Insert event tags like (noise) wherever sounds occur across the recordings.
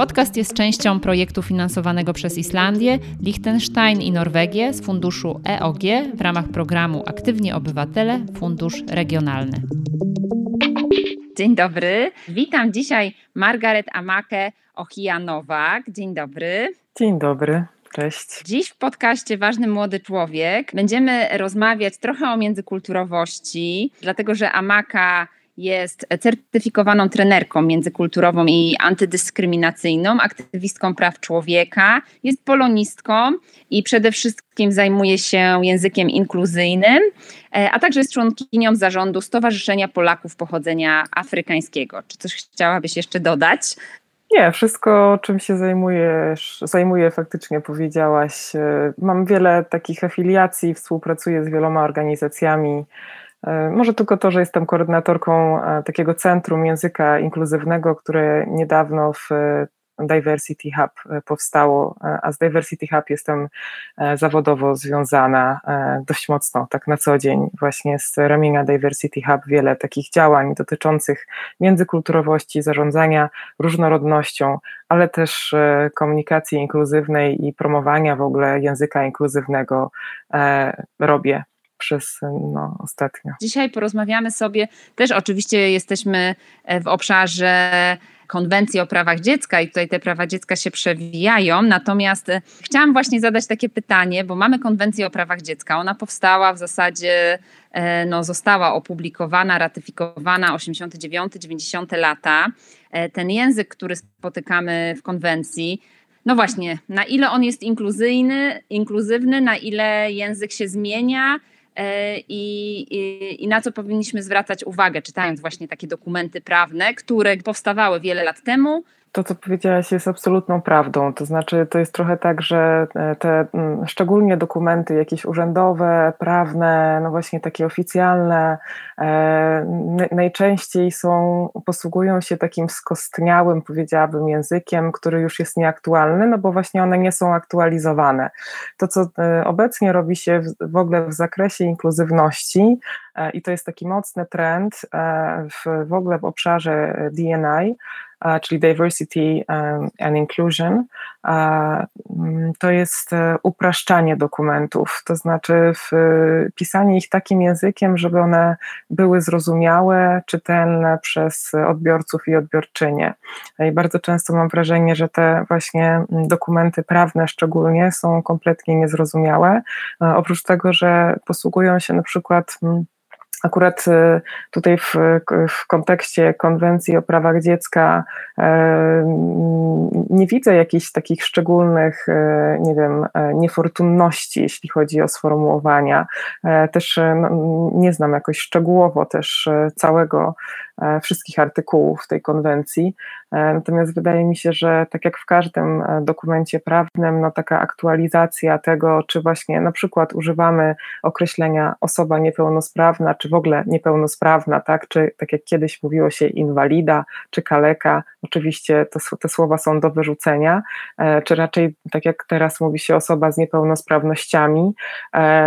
Podcast jest częścią projektu finansowanego przez Islandię, Liechtenstein i Norwegię z funduszu EOG w ramach programu Aktywni Obywatele Fundusz Regionalny. Dzień dobry. Witam dzisiaj Margaret Amakę Ochija-Nowak. Dzień dobry. Dzień dobry. Cześć. Dziś w podcaście Ważny Młody Człowiek będziemy rozmawiać trochę o międzykulturowości, dlatego że Amaka jest certyfikowaną trenerką międzykulturową i antydyskryminacyjną, aktywistką praw człowieka, jest polonistką i przede wszystkim zajmuje się językiem inkluzyjnym, e, a także jest członkinią zarządu Stowarzyszenia Polaków Pochodzenia Afrykańskiego. Czy coś chciałabyś jeszcze dodać? Nie, wszystko, czym się zajmujesz, zajmuję faktycznie powiedziałaś. E, mam wiele takich afiliacji, współpracuję z wieloma organizacjami może tylko to, że jestem koordynatorką e, takiego centrum języka inkluzywnego, które niedawno w e, Diversity Hub powstało, a z Diversity Hub jestem zawodowo związana dość mocno, tak na co dzień, właśnie z ramienia Diversity Hub. Wiele takich działań dotyczących międzykulturowości, zarządzania różnorodnością, ale też komunikacji inkluzywnej i promowania w ogóle języka inkluzywnego robię przez no, ostatnio. Dzisiaj porozmawiamy sobie, też oczywiście jesteśmy e, w obszarze konwencji o prawach dziecka i tutaj te prawa dziecka się przewijają. Natomiast e, chciałam właśnie zadać takie pytanie, bo mamy konwencję o prawach dziecka. Ona powstała w zasadzie, e, no, została opublikowana, ratyfikowana 89-90 lata. Ten język, który spotykamy w konwencji, no właśnie, na ile on jest inkluzyjny, inkluzywny, na ile język się zmienia, i, i, i, na co powinniśmy zwracać uwagę, czytając właśnie takie dokumenty prawne, które powstawały wiele lat temu, to, co powiedziałaś, jest absolutną prawdą. To znaczy, to jest trochę tak, że e, te mm, szczególnie dokumenty jakieś urzędowe, prawne, no właśnie takie oficjalne, e, najczęściej są, posługują się takim skostniałym, powiedziałabym, językiem, który już jest nieaktualny, no bo właśnie one nie są aktualizowane. To, co e, obecnie robi się w, ogóle w zakresie inkluzywności, i to jest taki mocny trend w, w ogóle w obszarze DNI, czyli Diversity and Inclusion, mm, to jest e, upraszczanie dokumentów, to znaczy pisanie ich takim językiem, żeby one były zrozumiałe, czytelne przez odbiorców i odbiorczynie. I bardzo często mam wrażenie, że te właśnie mm, dokumenty prawne szczególnie są kompletnie niezrozumiałe, oprócz tego, że posługują się na przykład mm, Akurat y, tutaj w, w, kontekście konwencji o prawach dziecka e, nie widzę jakichś takich szczególnych, e, nie wiem, e, niefortunności, jeśli chodzi o sformułowania. Też no, nie znam jakoś szczegółowo też całego E, wszystkich artykułów tej konwencji. E, natomiast wydaje mi się, że tak jak w każdym e, dokumencie prawnym, no taka aktualizacja tego, czy właśnie na przykład używamy określenia osoba niepełnosprawna, czy w ogóle niepełnosprawna, tak, czy tak jak kiedyś mówiło się inwalida, czy kaleka, oczywiście to, te słowa są do wyrzucenia, czy raczej tak jak teraz mówi się osoba z niepełnosprawnościami.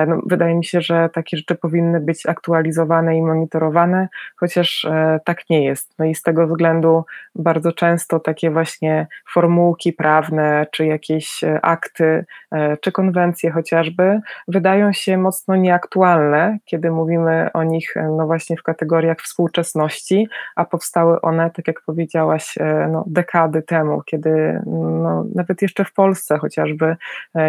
No, wydaje mi się, że takie rzeczy powinny być aktualizowane i monitorowane, chociaż tak nie jest. No i z tego względu bardzo często takie właśnie formułki prawne, czy jakieś e, akty, e, czy konwencje chociażby, wydają się mocno nieaktualne, kiedy mówimy o nich e, no właśnie w kategoriach współczesności, a powstały one, tak jak powiedziałaś, no dekady temu, kiedy no nawet jeszcze w Polsce chociażby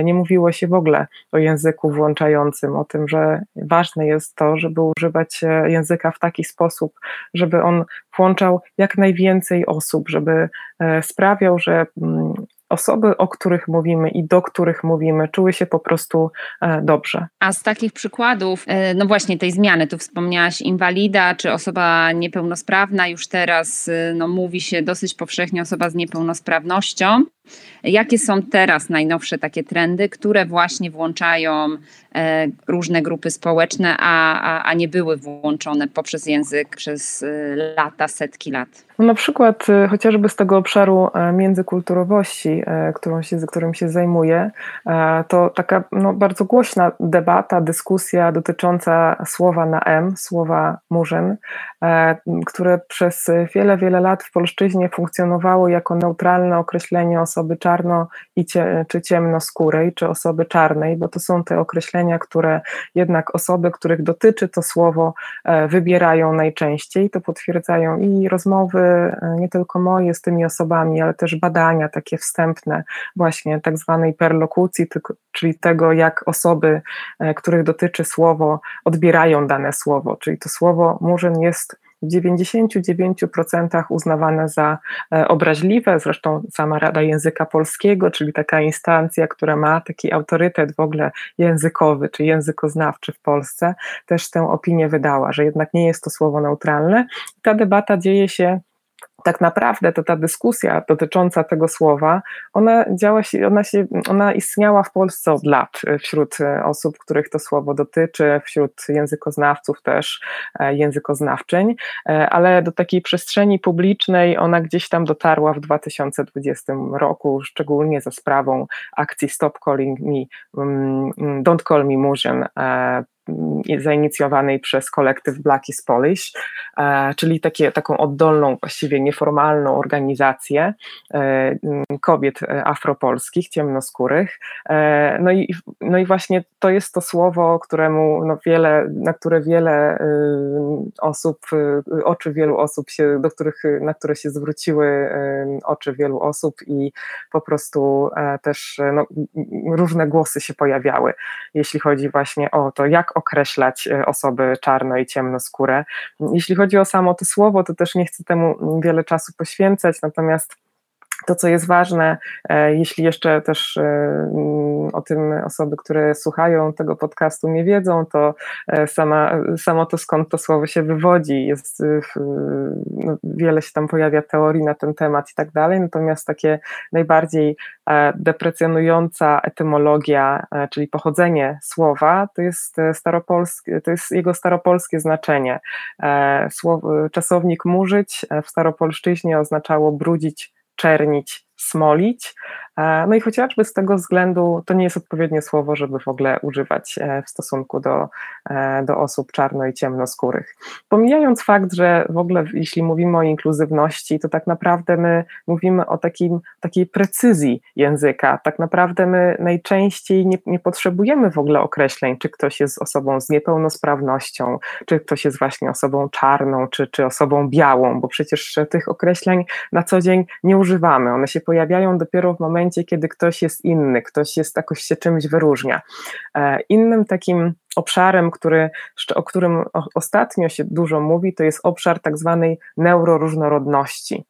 nie mówiło się w ogóle o języku włączającym, o tym, że ważne jest to, żeby używać języka w taki sposób, żeby on włączał jak najwięcej osób, żeby e, sprawiał, że mm, osoby, o których mówimy i do których mówimy, czuły się po prostu e, dobrze. A z takich przykładów, e, no właśnie tej zmiany, tu wspomniałaś inwalida czy osoba niepełnosprawna, już teraz no, mówi się dosyć powszechnie osoba z niepełnosprawnością. Jakie są teraz najnowsze takie trendy, które właśnie włączają e, różne grupy społeczne, a, a, a nie były włączone poprzez język przez e, lata, setki lat? No na przykład e, chociażby z tego obszaru międzykulturowości, którą się, którym się zajmuję, to taka no, bardzo głośna debata, dyskusja dotycząca słowa na M, słowa murzyn, które przez wiele, wiele lat w polszczyźnie funkcjonowało jako neutralne określenie osoby czarno i cie, czy ciemnoskórej, czy osoby czarnej, bo to są te określenia, które jednak osoby, których dotyczy to słowo, e, wybierają najczęściej. To potwierdzają i rozmowy, e, nie tylko moje z tymi osobami, ale też badania takie wstępne, właśnie tak zwanej perlokucji, czyli tego, jak osoby, e, których dotyczy słowo, odbierają dane słowo. Czyli to słowo murzyn jest w 99% uznawane za e, obraźliwe. Zresztą sama Rada Języka Polskiego, czyli taka instancja, która ma taki autorytet w ogóle językowy czy językoznawczy w Polsce, też tę opinię wydała, że jednak nie jest to słowo neutralne. Ta debata dzieje się tak naprawdę to ta dyskusja dotycząca tego słowa, ona działa się, ona się, ona istniała w Polsce od lat e, wśród e, osób, których to słowo dotyczy, wśród językoznawców też, e, językoznawczyń, ale do takiej przestrzeni publicznej ona gdzieś tam dotarła w 2020 roku, szczególnie za sprawą akcji Stop Calling Me, mm, mm, Don't Call Me Murzyn zainicjowanej przez kolektyw Black is Polish, e, czyli takie, taką oddolną, właściwie nieformalną organizację e, kobiet afropolskich, ciemnoskórych. E, no i, no i właśnie to jest to słowo, któremu no wiele, na które wiele osób, oczy wielu osób się, do których, na które się zwróciły oczy wielu osób i po prostu też no, różne głosy się pojawiały, jeśli chodzi właśnie o to, jak określać e, osoby czarno i ciemnoskóre. Jeśli chodzi o samo to słowo, to też nie chcę temu wiele czasu poświęcać, natomiast to, co jest ważne, e, jeśli jeszcze też e, mm, o tym osoby, które słuchają tego podcastu nie wiedzą, to sama, samo to skąd to słowo się wywodzi, jest no, wiele się tam pojawia teorii na ten temat i tak dalej, natomiast takie najbardziej deprecjonująca etymologia, czyli pochodzenie słowa, to jest staropolskie, to jest jego staropolskie znaczenie. Czasownik murzyć w staropolszczyźnie oznaczało brudzić, czernić, smolić, no i chociażby z tego względu to nie jest odpowiednie słowo, żeby w ogóle używać e, w stosunku do, e, do osób czarno i ciemnoskórych. Pomijając fakt, że w ogóle jeśli mówimy o inkluzywności, to tak naprawdę my mówimy o takim, takiej precyzji języka. Tak naprawdę my najczęściej nie, nie potrzebujemy w ogóle określeń, czy ktoś jest osobą z niepełnosprawnością, czy ktoś jest właśnie osobą czarną, czy, czy osobą białą, bo przecież tych określeń na co dzień nie używamy. One się pojawiają dopiero w momencie, momencie, kiedy ktoś jest inny, ktoś jest jakoś się czymś wyróżnia. E, innym takim obszarem, który, o którym ostatnio się dużo mówi, to jest obszar tak zwanej neuroróżnorodności.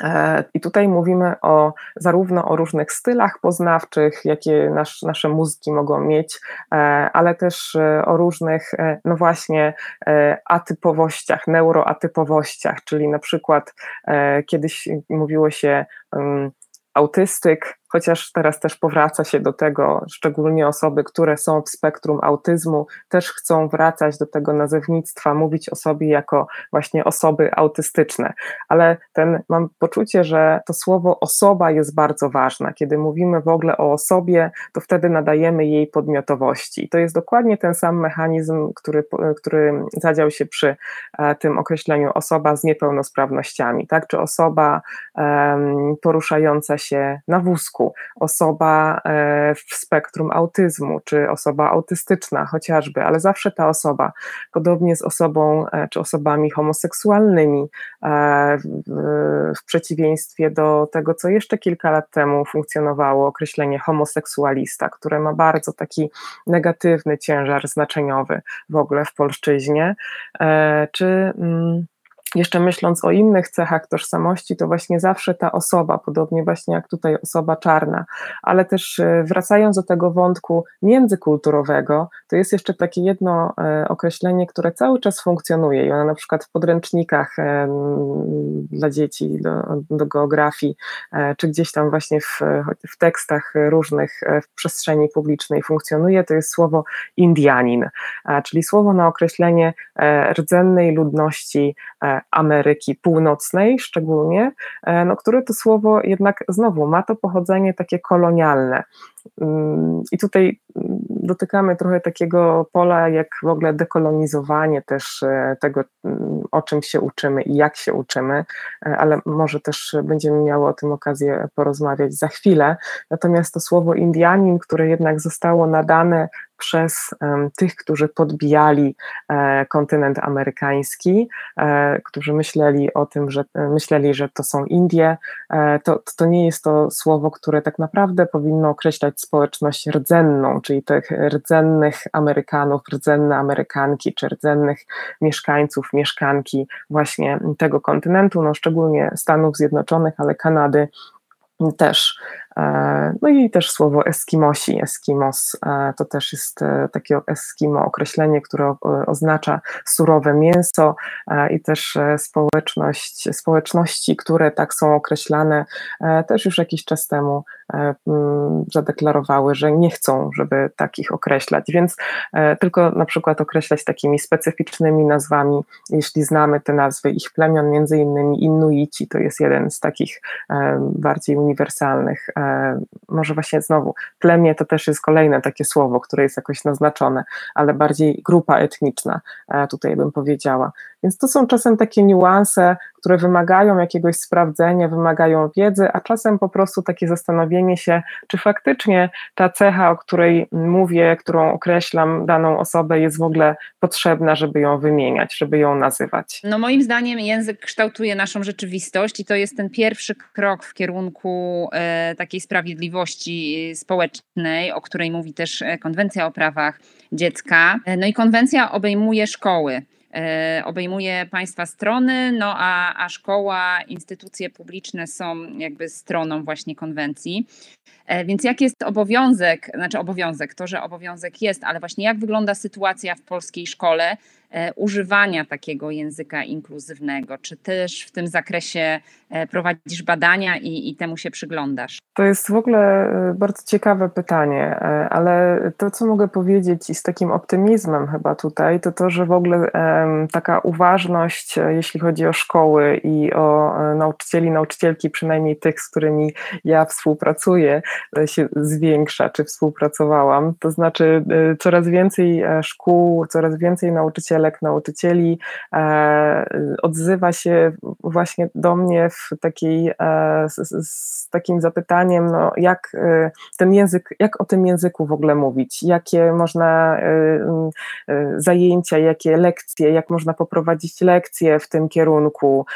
E, I tutaj mówimy o, zarówno o różnych stylach poznawczych, jakie nasz, nasze mózgi mogą mieć, e, ale też o różnych, no właśnie, atypowościach, neuroatypowościach, czyli na przykład kiedyś mówiło się autistic chociaż teraz też powraca się do tego, szczególnie osoby, które są w spektrum autyzmu, też chcą wracać do tego nazewnictwa, mówić o sobie jako właśnie osoby autystyczne. Ale ten, mam poczucie, że to słowo osoba jest bardzo ważne. Kiedy mówimy w ogóle o osobie, to wtedy nadajemy jej podmiotowości. To jest dokładnie ten sam mechanizm, który, który zadział się przy e, tym określeniu osoba z niepełnosprawnościami, tak? Czy osoba um, poruszająca się na wózku, osoba e, w spektrum autyzmu, czy osoba autystyczna chociażby, ale zawsze ta osoba, podobnie z osobą e, czy osobami homoseksualnymi, e, w przeciwieństwie do tego, co jeszcze kilka lat temu funkcjonowało, określenie homoseksualista, które ma bardzo taki negatywny ciężar znaczeniowy w ogóle w polszczyźnie, czy mm, jeszcze myśląc o innych cechach tożsamości, to właśnie zawsze ta osoba, podobnie właśnie jak tutaj osoba czarna, ale też e, wracając do tego wątku międzykulturowego, to jest jeszcze takie jedno e, określenie, które cały czas funkcjonuje i ono na przykład w podręcznikach e, dla dzieci do, do geografii, czy gdzieś tam właśnie w, w tekstach różnych w przestrzeni publicznej funkcjonuje, to jest słowo Indianin, czyli słowo na określenie rdzennej ludności Ameryki Północnej szczególnie, e, no, które to słowo jednak znowu ma to pochodzenie takie kolonialne. Mm, I tutaj mm, dotykamy trochę takiego pola, jak w ogóle dekolonizowanie też e, tego, mm, o czym się uczymy i jak się uczymy, e, ale może też będziemy miały o tym okazję porozmawiać za chwilę. Natomiast to słowo Indianin, które jednak zostało nadane przez tych, którzy podbijali e, kontynent amerykański, którzy myśleli o tym, że myśleli, że to są Indie, to, to nie jest to słowo, które tak naprawdę powinno określać społeczność rdzenną, czyli tych rdzennych Amerykanów, rdzenne Amerykanki, czy rdzennych mieszkańców, mieszkanki właśnie tego kontynentu, no szczególnie Stanów Zjednoczonych, ale Kanady też. E, no i też słowo Eskimosi, Eskimos, e, to też jest e, takie Eskimo określenie, które oznacza surowe mięso i też społeczność, społeczności, które tak są określane, też już jakiś czas temu zadeklarowały, że nie chcą, żeby takich określać, więc tylko na przykład określać takimi specyficznymi nazwami, jeśli znamy te nazwy ich plemion, między innymi Inuici, to jest jeden z takich bardziej uniwersalnych E, może właśnie znowu, plemię to też jest kolejne takie słowo, które jest jakoś naznaczone, ale bardziej grupa etniczna, e, tutaj bym powiedziała. Więc to są czasem takie niuanse, które wymagają jakiegoś sprawdzenia, wymagają wiedzy, a czasem po prostu takie zastanowienie się, czy faktycznie ta cecha, o której mówię, którą określam daną osobę, jest w ogóle potrzebna, żeby ją wymieniać, żeby ją nazywać. No moim zdaniem język kształtuje naszą rzeczywistość i to jest ten pierwszy krok w kierunku e, takiej sprawiedliwości społecznej, o której mówi też e, konwencja o prawach dziecka. E, no i konwencja obejmuje szkoły. E, obejmuje państwa strony, no a, a szkoła, instytucje publiczne są jakby stroną właśnie konwencji. E, więc jaki jest obowiązek, znaczy obowiązek, to, że obowiązek jest, ale właśnie jak wygląda sytuacja w polskiej szkole używania takiego języka inkluzywnego? Czy też w tym zakresie e, prowadzisz badania i, i temu się przyglądasz? To jest w ogóle bardzo ciekawe pytanie, ale to, co mogę powiedzieć i z takim optymizmem chyba tutaj, to to, że w ogóle taka uważność, jeśli chodzi o szkoły i o nauczycieli, nauczycielki, przynajmniej tych, z którymi ja współpracuję, się zwiększa, czy współpracowałam. To znaczy, coraz więcej e, szkół, coraz więcej nauczycielek, nauczycieli e, odzywa się właśnie do mnie w takiej, e, z, z takim zapytaniem, no jak ten język, jak o tym języku w ogóle mówić, jakie można zajęcia, jakie lekcje, jak można poprowadzić lekcje w tym kierunku,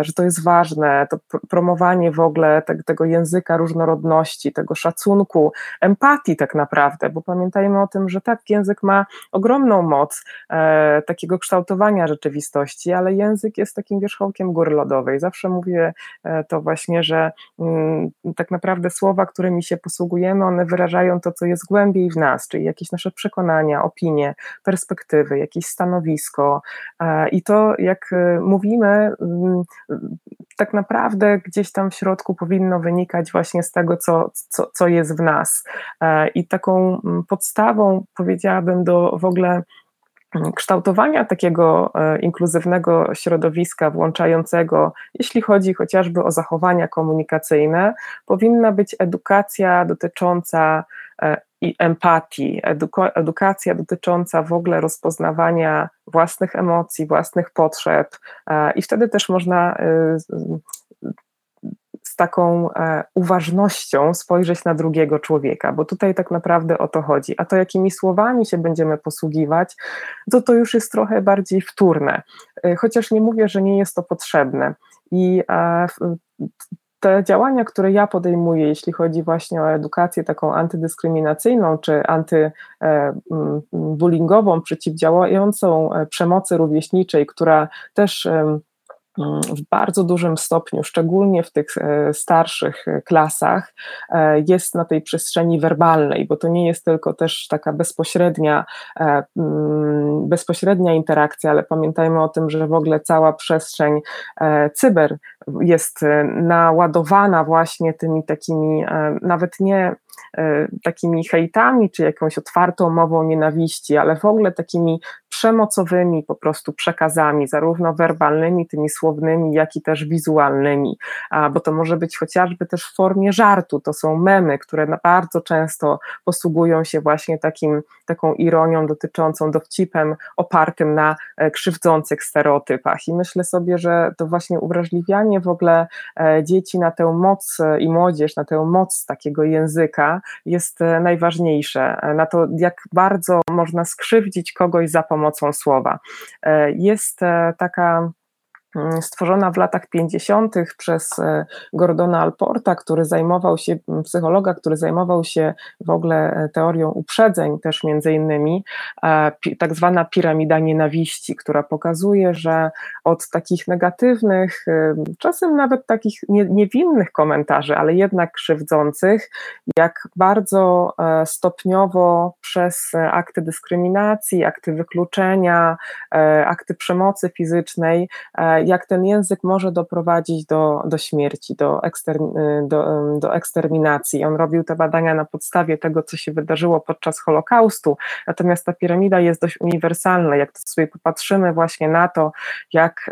że to jest ważne, to promowanie w ogóle tego języka różnorodności, tego szacunku, empatii tak naprawdę, bo pamiętajmy o tym, że tak, język ma ogromną moc e, takiego kształtowania rzeczywistości, ale język jest takim wierzchołkiem góry lodowej. Zawsze mówię e, to właśnie, że mm, tak naprawdę słowa, którymi się posługujemy, one wyrażają to, co jest głębiej w nas, czyli jakieś nasze przekonania, opinie, perspektywy, jakieś stanowisko e, i to, jak e, mówimy, mm, tak naprawdę gdzieś tam w środku powinno wynikać właśnie z tego, co, co, co jest w nas. I taką mm, podstawą, powiedziałabym, do w ogóle kształtowania takiego e, inkluzywnego środowiska włączającego, jeśli chodzi chociażby o zachowania komunikacyjne, powinna być edukacja dotycząca e, i empatii, edukacja dotycząca w ogóle rozpoznawania własnych emocji, własnych potrzeb, i wtedy też można z taką e, uważnością spojrzeć na drugiego człowieka, bo tutaj tak naprawdę o to chodzi. A to, jakimi słowami się będziemy posługiwać, to to już jest trochę bardziej wtórne. E, chociaż nie mówię, że nie jest to potrzebne. I e, te działania, które ja podejmuję, jeśli chodzi właśnie o edukację taką antydyskryminacyjną czy antybullyingową, przeciwdziałającą przemocy rówieśniczej, która też w bardzo dużym stopniu, szczególnie w tych e, starszych e, klasach, e, jest na tej przestrzeni werbalnej, bo to nie jest tylko też taka bezpośrednia, mm, bezpośrednia interakcja, ale pamiętajmy o tym, że w ogóle cała przestrzeń cyber jest naładowana właśnie tymi takimi, nawet nie takimi hejtami, czy jakąś otwartą mową nienawiści, ale w ogóle takimi przemocowymi po prostu przekazami, zarówno werbalnymi, tymi słownymi, jak i też wizualnymi, bo to może być chociażby też w formie żartu, to są memy, które bardzo często posługują się właśnie takim, taką ironią dotyczącą dowcipem opartym na e, krzywdzących stereotypach. I myślę sobie, że to właśnie uwrażliwianie w ogóle e, dzieci na tę moc e, i młodzież, na tę moc takiego języka jest najważniejsze, na to jak bardzo można skrzywdzić kogoś za pomocą słowa. E, jest e, taka stworzona w latach 50. przez e, Gordona Alporta, który zajmował się, psychologa, który zajmował się w ogóle e, teorią uprzedzeń, też między innymi, e, tak zwana piramida nienawiści, która pokazuje, że od takich negatywnych, czasem nawet takich niewinnych komentarzy, ale jednak krzywdzących, jak bardzo stopniowo przez akty dyskryminacji, akty wykluczenia, akty przemocy fizycznej, jak ten język może doprowadzić do, do śmierci, do, ekster, do, do eksterminacji. On robił te badania na podstawie tego, co się wydarzyło podczas Holokaustu, natomiast ta piramida jest dość uniwersalna. Jak to sobie popatrzymy właśnie na to, jak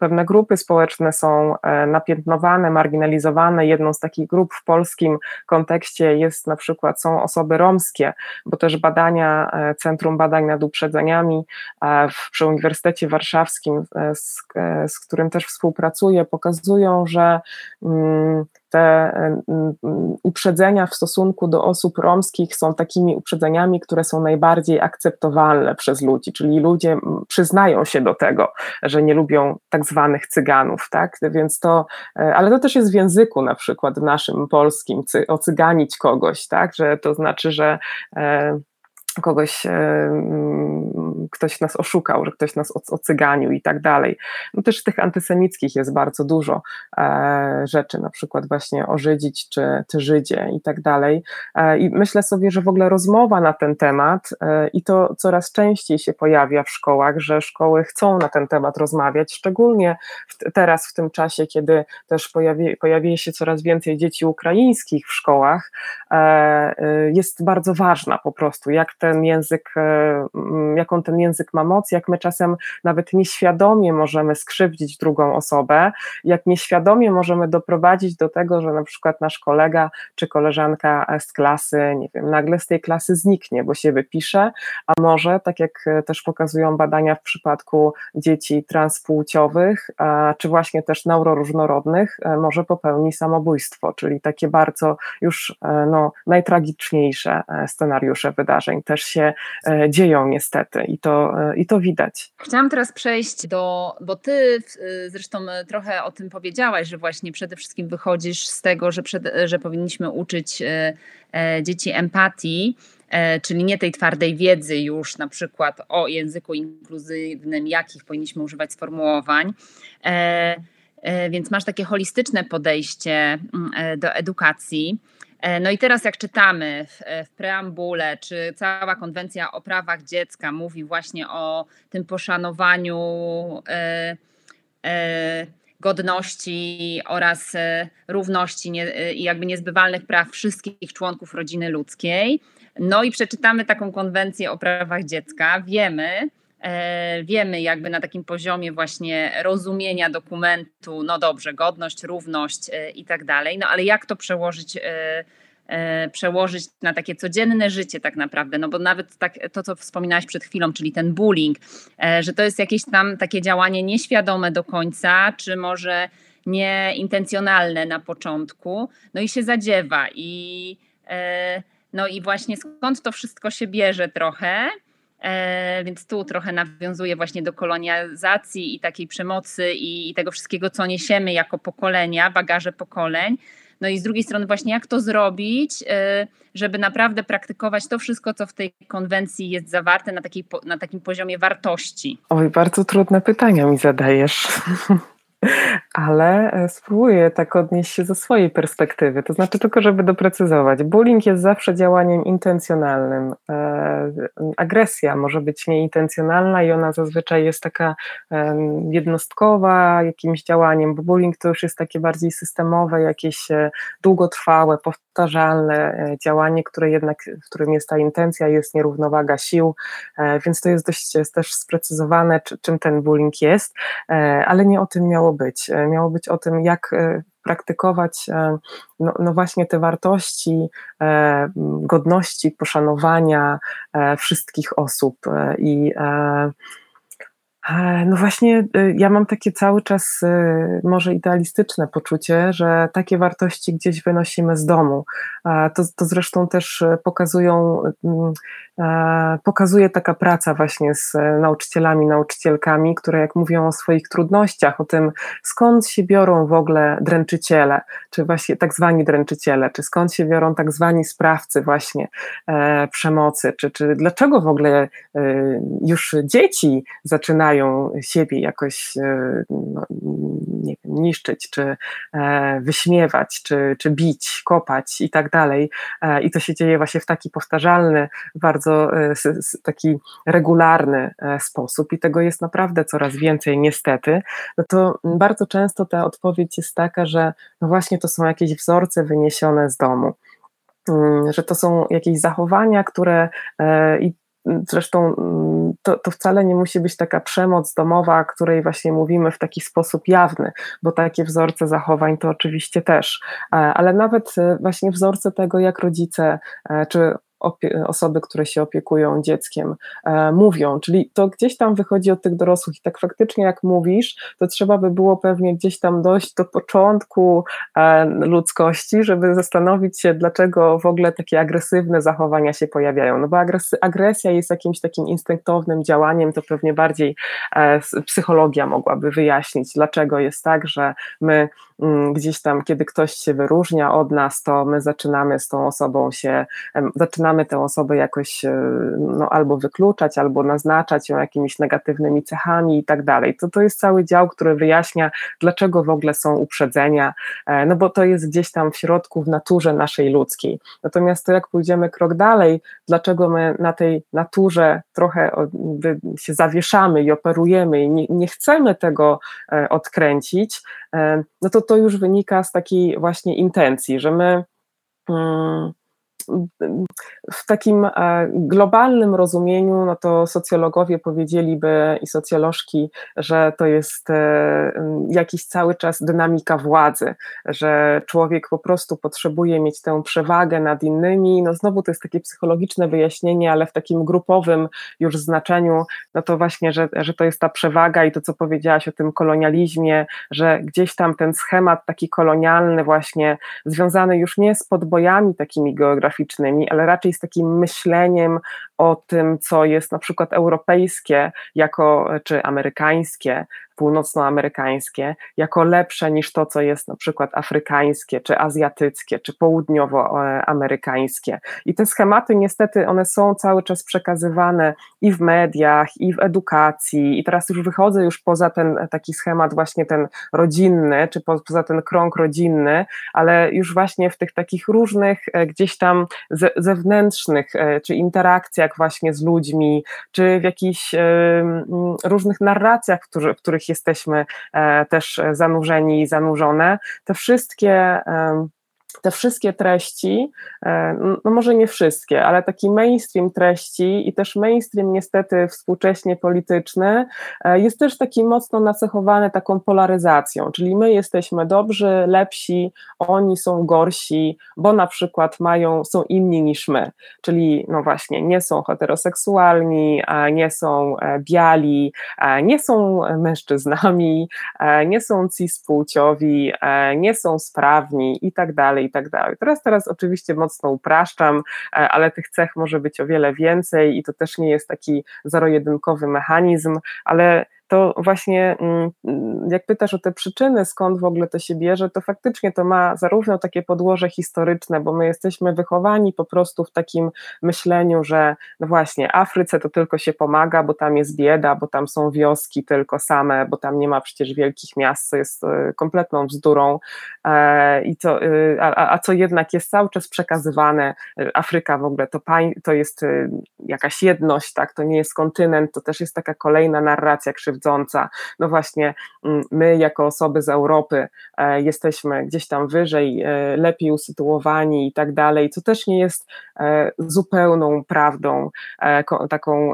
pewne grupy społeczne są e, napiętnowane, marginalizowane, jedną z takich grup w polskim kontekście jest na przykład są osoby romskie, bo też badania e, Centrum Badań nad Uprzedzeniami e, przy Uniwersytecie Warszawskim z z którym też współpracuję, pokazują, że mm, te mm, uprzedzenia w stosunku do osób romskich są takimi uprzedzeniami, które są najbardziej akceptowalne przez ludzi, czyli ludzie przyznają się do tego, że nie lubią tak zwanych cyganów, tak? Więc to, e, ale to też jest w języku na przykład w naszym polskim, ocyganić kogoś, tak? Że to znaczy, że e, kogoś, e, mm, ktoś nas oszukał, że ktoś nas ocyganił i tak dalej. No też tych antysemickich jest bardzo dużo e, rzeczy, na przykład właśnie o Żydzić czy, czy Żydzie i tak dalej. E, I myślę sobie, że w ogóle rozmowa na ten temat i to coraz częściej się pojawia w szkołach, że szkoły chcą na ten temat rozmawiać, szczególnie teraz w tym czasie, kiedy też pojawi, pojawi się coraz więcej dzieci ukraińskich w szkołach, jest bardzo ważna po prostu, jak ten język, e, jaką ten język ma moc, jak my czasem nawet nieświadomie możemy skrzywdzić drugą osobę, jak nieświadomie możemy doprowadzić do tego, że na przykład nasz kolega czy koleżanka z klasy, nie wiem, nagle z tej klasy zniknie, bo się wypisze, a może, tak jak też pokazują badania w przypadku dzieci transpłciowych, czy właśnie też neuroróżnorodnych, e, może popełni samobójstwo, czyli takie bardzo już e, no, najtragiczniejsze scenariusze wydarzeń też się e, dzieją niestety i to, e, i to widać. Chciałam teraz przejść do, bo ty e, zresztą trochę o tym powiedziałaś, że właśnie przede wszystkim wychodzisz z tego, że, przed, że powinniśmy uczyć dzieci empatii, czyli nie tej twardej wiedzy już na przykład o języku inkluzywnym, jakich powinniśmy używać sformułowań. Więc masz takie holistyczne podejście mm, do edukacji. E, no i teraz jak czytamy w, e, w, preambule, czy cała konwencja o prawach dziecka mówi właśnie o tym poszanowaniu e, e, godności oraz e, równości i jakby niezbywalnych praw wszystkich członków rodziny ludzkiej. No i przeczytamy taką konwencję o prawach dziecka, wiemy, wiemy jakby na takim poziomie właśnie rozumienia dokumentu, no dobrze, godność, równość i tak dalej, no ale jak to przełożyć przełożyć na takie codzienne życie tak naprawdę, no bo nawet tak, to, co wspominałaś przed chwilą, czyli ten bullying, że to jest jakieś tam takie działanie nieświadome do końca, czy może nieintencjonalne na początku, no i się zadziewa i no i właśnie skąd to wszystko się bierze trochę, E, więc tu trochę nawiązuje właśnie do kolonizacji i takiej przemocy i, tego wszystkiego, co niesiemy jako pokolenia, bagaże pokoleń. No i z drugiej strony właśnie jak to zrobić, y, żeby naprawdę praktykować to wszystko, co w tej konwencji jest zawarte na, takiej, na takim poziomie wartości? Oj, bardzo trudne pytania mi zadajesz. (laughs) ale e, spróbuję tak odnieść się ze swojej perspektywy. To znaczy, tylko żeby doprecyzować, bullying jest zawsze działaniem intencjonalnym. E, agresja może być nieintencjonalna i ona zazwyczaj jest taka jednostkowa jakimś działaniem, bo bullying to już jest takie bardziej systemowe, jakieś e, długotrwałe, powtarzalne działanie, które jednak, w którym jest ta intencja, jest nierównowaga sił, więc to jest dość jest też sprecyzowane, czym ten bullying jest, ale nie o tym miało być. E, miało być o tym, jak e, praktykować e, no, no, właśnie te wartości godności, poszanowania wszystkich osób i no właśnie, ja mam takie cały czas może idealistyczne poczucie, że takie wartości gdzieś wynosimy z domu. To, to zresztą też pokazują mm, E, pokazuje taka praca właśnie z nauczycielami, nauczycielkami, które jak mówią o swoich trudnościach, o tym skąd się biorą w ogóle dręczyciele, czy właśnie tak zwani dręczyciele, czy skąd się biorą tak zwani sprawcy właśnie e, przemocy, czy, czy dlaczego w ogóle e, już dzieci zaczynają siebie jakoś e, no, nie wiem, niszczyć, czy e, wyśmiewać, czy, czy bić, kopać i tak dalej. E, I to się dzieje właśnie w taki powtarzalny, bardzo e, taki regularny e, sposób i tego jest naprawdę coraz więcej niestety, no to bardzo często ta odpowiedź jest taka, że no właśnie to są jakieś wzorce wyniesione z domu. Mm, że to są jakieś zachowania, które i Zresztą mm, to, to, wcale nie musi być taka przemoc domowa, której właśnie mówimy w taki sposób jawny, bo takie wzorce zachowań to oczywiście też, ale nawet właśnie wzorce tego, jak rodzice czy osoby, które się opiekują dzieckiem, e, mówią. Czyli to gdzieś tam wychodzi od tych dorosłych i tak faktycznie jak mówisz, to trzeba by było pewnie gdzieś tam dojść do początku e, ludzkości, żeby zastanowić się, dlaczego w ogóle takie agresywne zachowania się pojawiają. No bo agresja jest jakimś takim instynktownym działaniem, to pewnie bardziej e, psychologia mogłaby wyjaśnić, dlaczego jest tak, że my mm, gdzieś tam, kiedy ktoś się wyróżnia od nas, to my zaczynamy z tą osobą się, zaczynamy zaczynamy tę osobę jakoś e, no, albo wykluczać, albo naznaczać ją jakimiś negatywnymi cechami i tak dalej. To, to jest cały dział, który wyjaśnia, dlaczego w ogóle są uprzedzenia, e, no bo to jest gdzieś tam w środku, w naturze naszej ludzkiej. Natomiast to jak pójdziemy krok dalej, dlaczego my na tej naturze trochę się zawieszamy i operujemy i nie, nie chcemy tego e, odkręcić, no to to już wynika z takiej właśnie intencji, że my. Hmm, w takim e, globalnym rozumieniu, no to socjologowie powiedzieliby i socjolożki, że to jest e, jakiś cały czas dynamika władzy, że człowiek po prostu potrzebuje mieć tę przewagę nad innymi. No znowu to jest takie psychologiczne wyjaśnienie, ale w takim grupowym już znaczeniu, no to właśnie, że, że to jest ta przewaga i to, co powiedziałaś o tym kolonializmie, że gdzieś tam ten schemat taki kolonialny właśnie związany już nie z podbojami takimi geograficznymi, geograficznymi, ale raczej z takim myśleniem o tym, co jest na przykład europejskie jako, czy amerykańskie, północnoamerykańskie jako lepsze niż to, co jest na przykład afrykańskie, czy azjatyckie, czy południowoamerykańskie. I te schematy niestety one są cały czas przekazywane i w mediach, i w edukacji, i teraz już wychodzę już poza ten taki schemat właśnie ten rodzinny, czy poza ten krąg rodzinny, ale już właśnie w tych takich różnych e, gdzieś tam zewnętrznych, e, czy interakcjach właśnie z ludźmi, czy w jakichś różnych narracjach, w których jesteśmy e, też zanurzeni i zanurzone, te wszystkie te wszystkie treści, e, no może nie wszystkie, ale taki mainstream treści i też mainstream niestety współcześnie polityczny e, jest też taki mocno nacechowany taką polaryzacją, czyli my jesteśmy dobrzy, lepsi, oni są gorsi, bo na przykład mają, są inni niż my, czyli no właśnie nie są heteroseksualni, nie są e, biali, nie są mężczyznami, nie są cispłciowi, nie są sprawni i tak dalej, tak dalej. Teraz, teraz oczywiście mocno upraszczam, e, ale tych cech może być o wiele więcej i to też nie jest taki zero-jedynkowy mechanizm, ale to właśnie mm, jak pytasz o te przyczyny, skąd w ogóle to się bierze, to faktycznie to ma zarówno takie podłoże historyczne, bo my jesteśmy wychowani po prostu w takim myśleniu, że no właśnie, Afryce to tylko się pomaga, bo tam jest bieda, bo tam są wioski tylko same, bo tam nie ma przecież wielkich miast, co jest e, kompletną bzdurą. E, I to, e, a, co jednak jest cały czas przekazywane, Afryka w ogóle to, to jest jakaś jedność, tak, to nie jest kontynent, to też jest taka kolejna narracja krzywdząca. No właśnie, mm, my jako osoby z Europy jesteśmy gdzieś tam wyżej, lepiej usytuowani i tak dalej, co też nie jest zupełną prawdą, taką,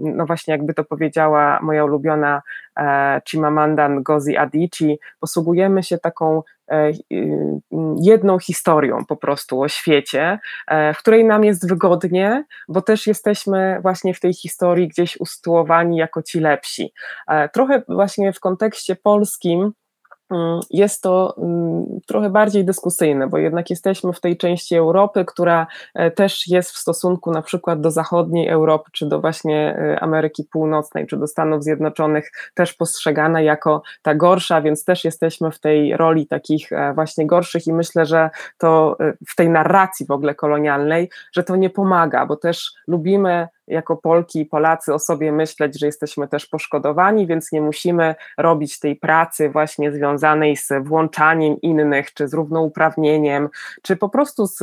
no właśnie jakby to powiedziała moja ulubiona e, Chimamanda Ngozi Adichie, posługujemy się taką e, jedną historią po prostu o świecie, e, w której nam jest wygodnie, bo też jesteśmy właśnie w tej historii gdzieś usytuowani jako ci lepsi. Trochę właśnie w kontekście polskim jest to mm, trochę bardziej dyskusyjne, bo jednak jesteśmy w tej części Europy, która e, też jest w stosunku na przykład do zachodniej Europy, czy do właśnie e, Ameryki Północnej, czy do Stanów Zjednoczonych też postrzegana jako ta gorsza, więc też jesteśmy w tej roli takich e, właśnie gorszych i myślę, że to w tej narracji w ogóle kolonialnej, że to nie pomaga, bo też lubimy jako Polki i Polacy o sobie myśleć, że jesteśmy też poszkodowani, więc nie musimy robić tej pracy właśnie związanej z włączaniem innych, czy z równouprawnieniem, czy po prostu z,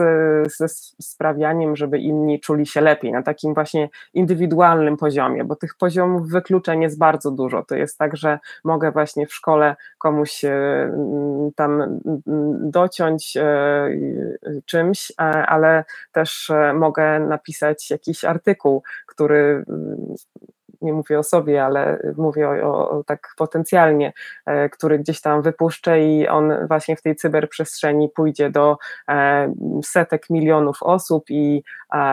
ze sprawianiem, żeby inni czuli się lepiej na takim właśnie indywidualnym poziomie, bo tych poziomów wykluczeń jest bardzo dużo. To jest tak, że mogę właśnie w szkole komuś e, tam dociąć e, czymś, ale też e, mogę napisać jakiś artykuł, który nie mówię o sobie, ale mówię o, o, tak potencjalnie, e, który gdzieś tam wypuszczę i on właśnie w tej cyberprzestrzeni pójdzie do e, setek milionów osób i,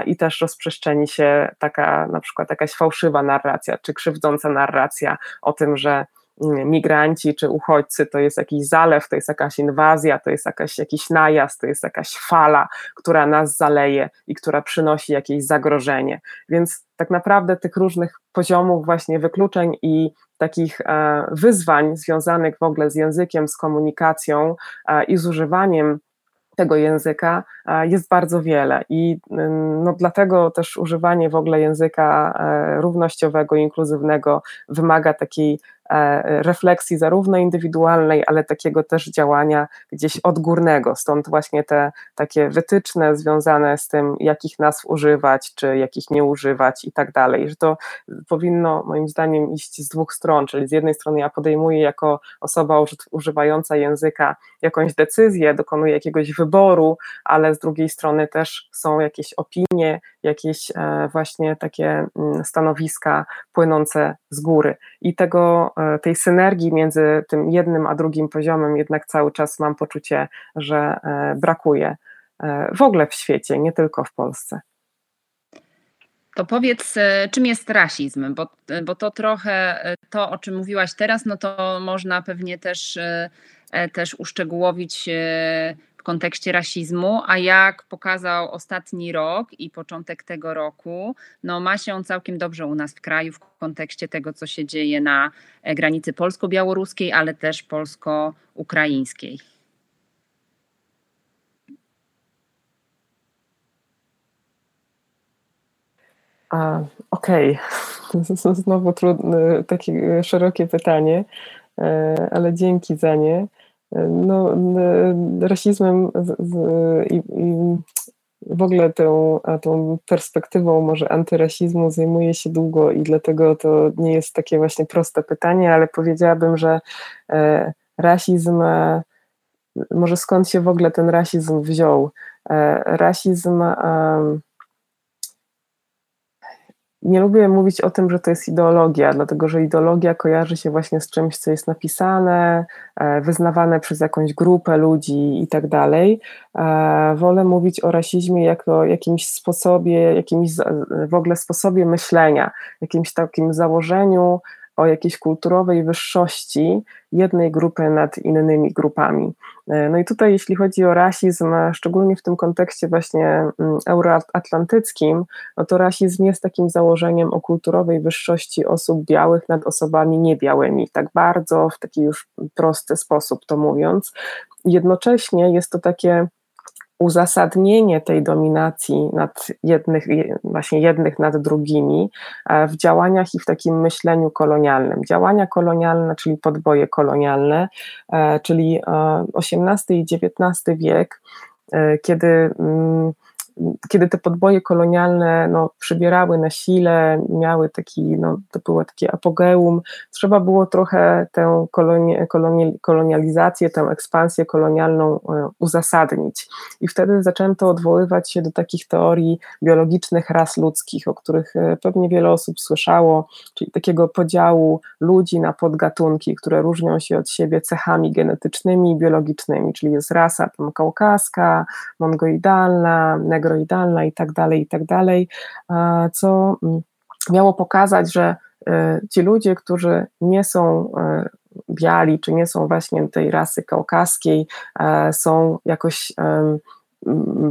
i też rozprzestrzeni się taka na przykład jakaś fałszywa narracja, czy krzywdząca narracja o tym, że migranci czy uchodźcy to jest jakiś zalew, to jest jakaś inwazja, to jest jakaś, jakiś najazd, to jest jakaś fala, która nas zaleje i która przynosi jakieś zagrożenie. Więc tak naprawdę tych różnych poziomów właśnie wykluczeń i takich e, wyzwań związanych w ogóle z językiem, z komunikacją e, i z używaniem tego języka jest bardzo wiele i no, dlatego też używanie w ogóle języka e, równościowego, inkluzywnego wymaga takiej E, refleksji zarówno indywidualnej, ale takiego też działania gdzieś odgórnego. Stąd właśnie te takie wytyczne związane z tym, jakich nazw używać, czy jakich nie używać i tak dalej, że to powinno moim zdaniem iść z dwóch stron, czyli z jednej strony ja podejmuję jako osoba używająca języka jakąś decyzję, dokonuję jakiegoś wyboru, ale z drugiej strony też są jakieś opinie, jakieś e, właśnie takie mm, stanowiska płynące z góry i tego E, tej synergii między tym jednym a drugim poziomem jednak cały czas mam poczucie, że e, brakuje w ogóle w świecie, nie tylko w Polsce. To powiedz, czym jest rasizm, bo, bo to trochę to, o czym mówiłaś teraz, no to można pewnie też, też uszczegółowić w kontekście rasizmu, a jak pokazał ostatni rok i początek tego roku, no ma się on całkiem dobrze u nas w kraju w kontekście tego, co się dzieje na e, granicy polsko-białoruskiej, ale też polsko-ukraińskiej. Okej, okay. (laughs) znowu trudne, takie szerokie pytanie, e, ale dzięki za nie no, rasizmem i, w ogóle tą, tą perspektywą może antyrasizmu zajmuję się długo i dlatego to nie jest takie właśnie proste pytanie, ale powiedziałabym, że e, rasizm, e, może skąd się w ogóle ten rasizm wziął? E, rasizm nie lubię mówić o tym, że to jest ideologia, dlatego że ideologia kojarzy się właśnie z czymś, co jest napisane, e, wyznawane przez jakąś grupę ludzi i tak dalej. E, wolę mówić o rasizmie jako jakimś sposobie, jakimś w ogóle sposobie myślenia, jakimś takim założeniu, o jakiejś kulturowej wyższości jednej grupy nad innymi grupami. E, no i tutaj, jeśli chodzi o rasizm, szczególnie w tym kontekście właśnie mm, euroatlantyckim, no to rasizm jest takim założeniem o kulturowej wyższości osób białych nad osobami niebiałymi, tak bardzo w taki już prosty sposób to mówiąc. Jednocześnie jest to takie uzasadnienie tej dominacji nad jednych, właśnie jednych nad drugimi e, w działaniach i w takim myśleniu kolonialnym. Działania kolonialne, czyli podboje kolonialne, e, czyli XVIII e, i XIX wiek, kiedy mm, kiedy te podboje kolonialne no, przybierały na sile, miały taki, no, to było takie apogeum, trzeba było trochę tę koloni, koloni, kolonializację, tę ekspansję kolonialną e, uzasadnić. I wtedy zaczęto odwoływać się do takich teorii biologicznych ras ludzkich, o których e, pewnie wiele osób słyszało, czyli takiego podziału ludzi na podgatunki, które różnią się od siebie cechami genetycznymi biologicznymi, czyli jest rasa tam kaukaska, mongoidalna, negroidalna i tak dalej, i tak dalej, co mm, miało pokazać, że e, ci ludzie, którzy nie są e, biali, czy nie są właśnie tej rasy kaukaskiej, e, są jakoś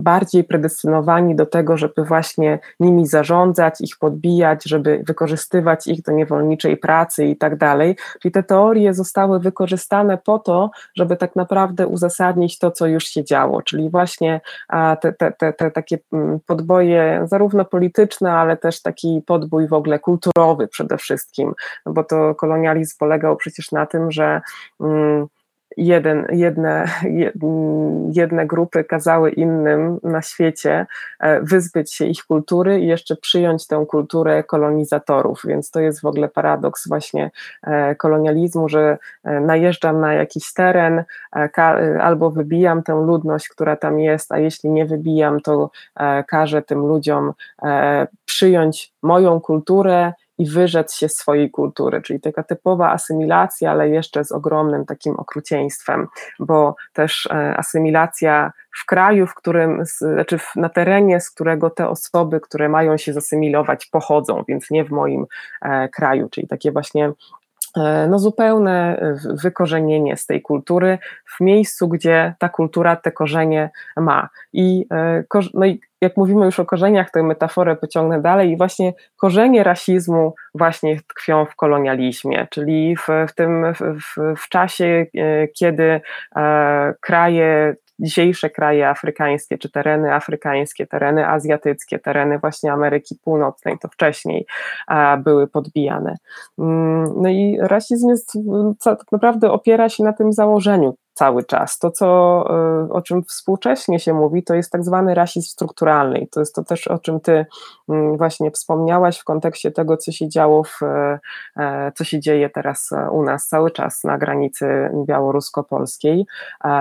bardziej predestynowani do tego, żeby właśnie nimi zarządzać, ich podbijać, żeby wykorzystywać ich do niewolniczej pracy i tak dalej. Czyli te teorie zostały wykorzystane po to, żeby tak naprawdę uzasadnić to, co już się działo, czyli właśnie te, te, te, te takie mm, podboje, zarówno polityczne, ale też taki podbój w ogóle kulturowy przede wszystkim, no bo to kolonializm polegał przecież na tym, że mm, jeden, jedne, jedne grupy kazały innym na świecie e, wyzbyć się ich kultury i jeszcze przyjąć tę kulturę kolonizatorów, więc to jest w ogóle paradoks właśnie e, kolonializmu, że e, najeżdżam na jakiś teren albo wybijam tę ludność, która tam jest, a jeśli nie wybijam, to każę tym ludziom przyjąć moją kulturę i wyrzec się swojej kultury, czyli taka typowa asymilacja, ale jeszcze z ogromnym takim okrucieństwem, bo też e, asymilacja w kraju, w którym, znaczy na terenie, z którego te osoby, które mają się zasymilować, pochodzą, więc nie w moim e, kraju, czyli takie właśnie no, zupełne wykorzenienie z tej kultury w miejscu, gdzie ta kultura te korzenie ma. I, no i jak mówimy już o korzeniach, tę metaforę pociągnę dalej i właśnie korzenie rasizmu właśnie tkwią w kolonializmie, czyli w, w tym w, w czasie, e, kiedy e, kraje dzisiejsze kraje afrykańskie, czy tereny afrykańskie, tereny azjatyckie, tereny właśnie Ameryki Północnej, to wcześniej były podbijane. Mm, no i rasizm jest, tak naprawdę opiera się na tym założeniu cały czas. To, co, y, o czym współcześnie się mówi, to jest tak zwany rasizm strukturalny. I to jest to też, o czym ty mm, właśnie wspomniałaś w kontekście tego, co się działo, w, e, e, co się dzieje teraz u nas cały czas na granicy białorusko-polskiej,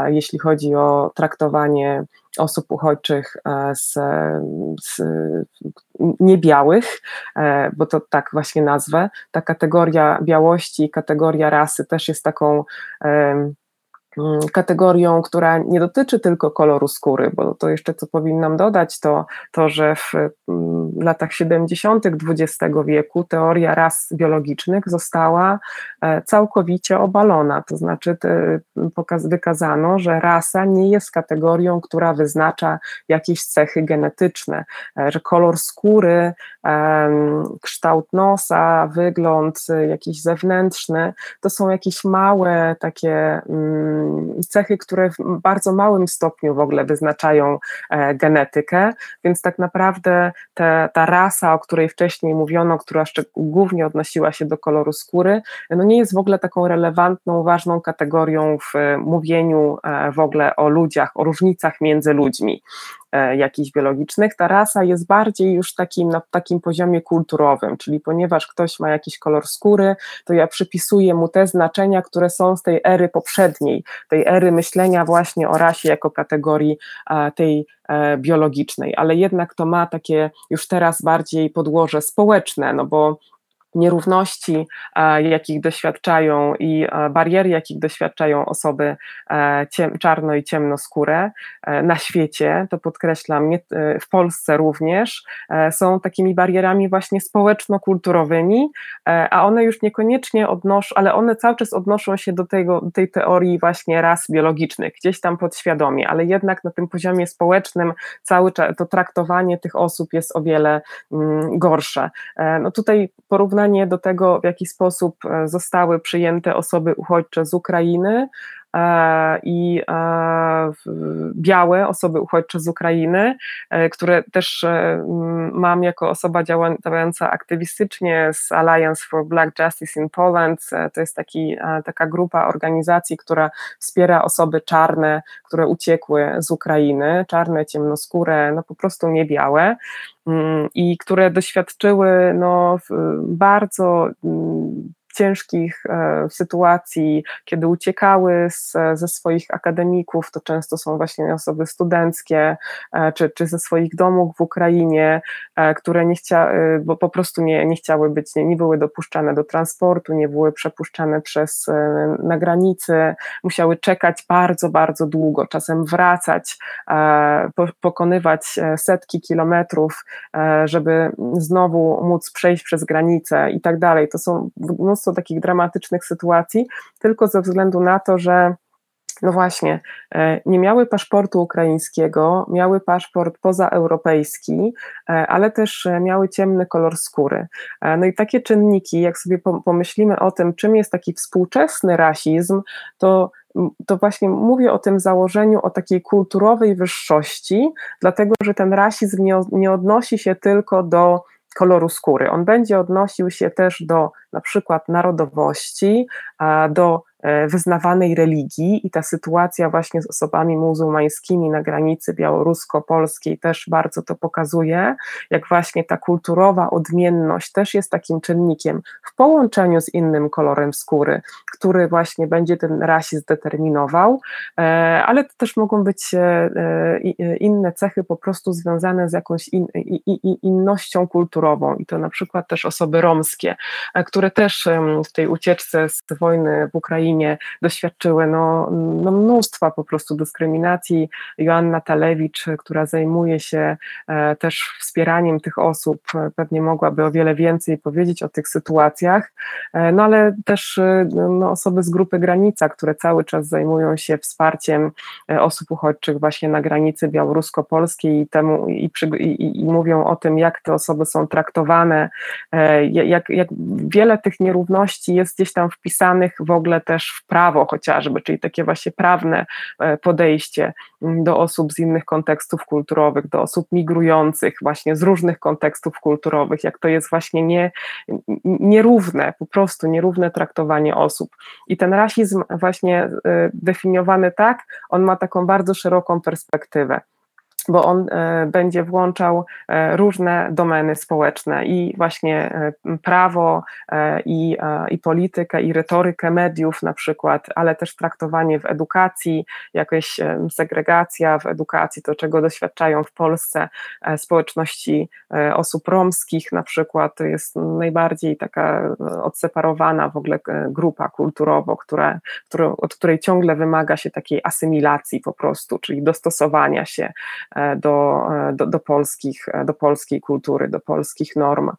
jeśli chodzi o traktowanie osób uchodźczych e, z, z niebiałych, bo to tak właśnie nazwę. Ta kategoria białości, kategoria rasy też jest taką kategorią, która nie dotyczy tylko koloru skóry, bo to jeszcze co powinnam dodać, to to, że w mm, latach 70. XX wieku teoria ras biologicznych została e, całkowicie obalona, to znaczy te, wykazano, że rasa nie jest kategorią, która wyznacza jakieś cechy genetyczne, e, że kolor skóry, kształt nosa, wygląd jakiś zewnętrzny, to są jakieś małe takie mm, cechy, które w bardzo małym stopniu w ogóle wyznaczają e, genetykę, więc tak naprawdę te, ta rasa, o której wcześniej mówiono, która głównie odnosiła się do koloru skóry, no nie jest w ogóle taką relevantną, ważną kategorią w mówieniu e, w ogóle o ludziach, o różnicach między ludźmi. E, jakichś biologicznych, ta rasa jest bardziej już takim, na takim poziomie kulturowym, czyli ponieważ ktoś ma jakiś kolor skóry, to ja przypisuję mu te znaczenia, które są z tej ery poprzedniej, tej ery myślenia właśnie o rasie jako kategorii tej e, biologicznej, ale jednak to ma takie już teraz bardziej podłoże społeczne, no bo nierówności, jakich doświadczają i bariery, jakich doświadczają osoby e, czarno i ciemnoskóre e, na świecie, to podkreślam, e, w Polsce również, są takimi barierami właśnie społeczno-kulturowymi, a one już niekoniecznie odnoszą, ale one cały czas odnoszą się do, tego, tej teorii właśnie ras biologicznych, gdzieś tam podświadomie, ale jednak na tym poziomie społecznym cały czas to traktowanie tych osób jest o wiele mm, gorsze. No tutaj porównanie do tego, w jaki sposób e, zostały przyjęte osoby uchodźcze z Ukrainy i e, białe osoby uchodźcze z Ukrainy, które też mam jako osoba działająca aktywistycznie z Alliance for Black Justice in Poland. To jest taki, taka grupa organizacji, która wspiera osoby czarne, które uciekły z Ukrainy, czarne, ciemnoskóre, no po prostu nie białe. Mm, i które doświadczyły no, bardzo mm, ciężkich e, sytuacji, kiedy uciekały z, ze swoich akademików, to często są właśnie osoby studenckie, e, czy, czy ze swoich domów w Ukrainie, e, które nie chcia, bo po prostu nie, nie chciały być, nie, nie były dopuszczane do transportu, nie były przepuszczane przez na granicy, musiały czekać bardzo, bardzo długo, czasem wracać, pokonywać setki kilometrów, żeby znowu móc przejść przez granicę i tak dalej. To są mnóstwo mnóstwo takich dramatycznych sytuacji, tylko ze względu na to, że no właśnie, e, nie miały paszportu ukraińskiego, miały paszport pozaeuropejski, e, ale też e, miały ciemny kolor skóry. No i takie czynniki, jak sobie pomyślimy o tym, czym jest taki współczesny rasizm, to to właśnie mówię o tym założeniu o takiej kulturowej wyższości, dlatego że ten rasizm nie, nie odnosi się tylko do koloru skóry. On będzie odnosił się też do na przykład narodowości, do wyznawanej religii i ta sytuacja właśnie z osobami muzułmańskimi na granicy białorusko-polskiej też bardzo to pokazuje, jak właśnie ta kulturowa odmienność też jest takim czynnikiem w połączeniu z innym kolorem skóry, który właśnie będzie ten rasizm determinował, e, ale to też mogą być e, inne cechy po prostu związane z jakąś in, innością kulturową. I to na przykład też osoby romskie, które też w tej ucieczce z wojny w Ukrainie Ukrainie doświadczyły no, no mnóstwa po prostu dyskryminacji. Joanna Talewicz, która zajmuje się e, też wspieraniem tych osób, e, pewnie mogłaby o wiele więcej powiedzieć o tych sytuacjach, e, no ale też no, osoby z grupy Granica, które cały czas zajmują się wsparciem osób uchodźczych właśnie na granicy białorusko-polskiej i, temu, i, i, i mówią o tym, jak te osoby są traktowane, jak, jak wiele tych nierówności jest gdzieś tam wpisanych w ogóle też też w prawo chociażby, czyli takie właśnie prawne e, podejście mm, do osób z innych kontekstów kulturowych, do osób migrujących właśnie z różnych kontekstów kulturowych, jak to jest właśnie nie, nierówne, po prostu nierówne traktowanie osób. I ten rasizm właśnie e, definiowany tak, on ma taką bardzo szeroką perspektywę bo on e, będzie włączał e, różne domeny społeczne i właśnie e, prawo, i, i politykę, i retorykę mediów na przykład, ale też traktowanie w edukacji, jakaś segregacja w edukacji, to czego doświadczają w Polsce społeczności osób romskich na przykład, to jest najbardziej taka odseparowana w ogóle grupa kulturowo, która, która, od której ciągle wymaga się takiej asymilacji po prostu, czyli dostosowania się do, e, do, do, polskich, e, do polskiej kultury, do polskich norm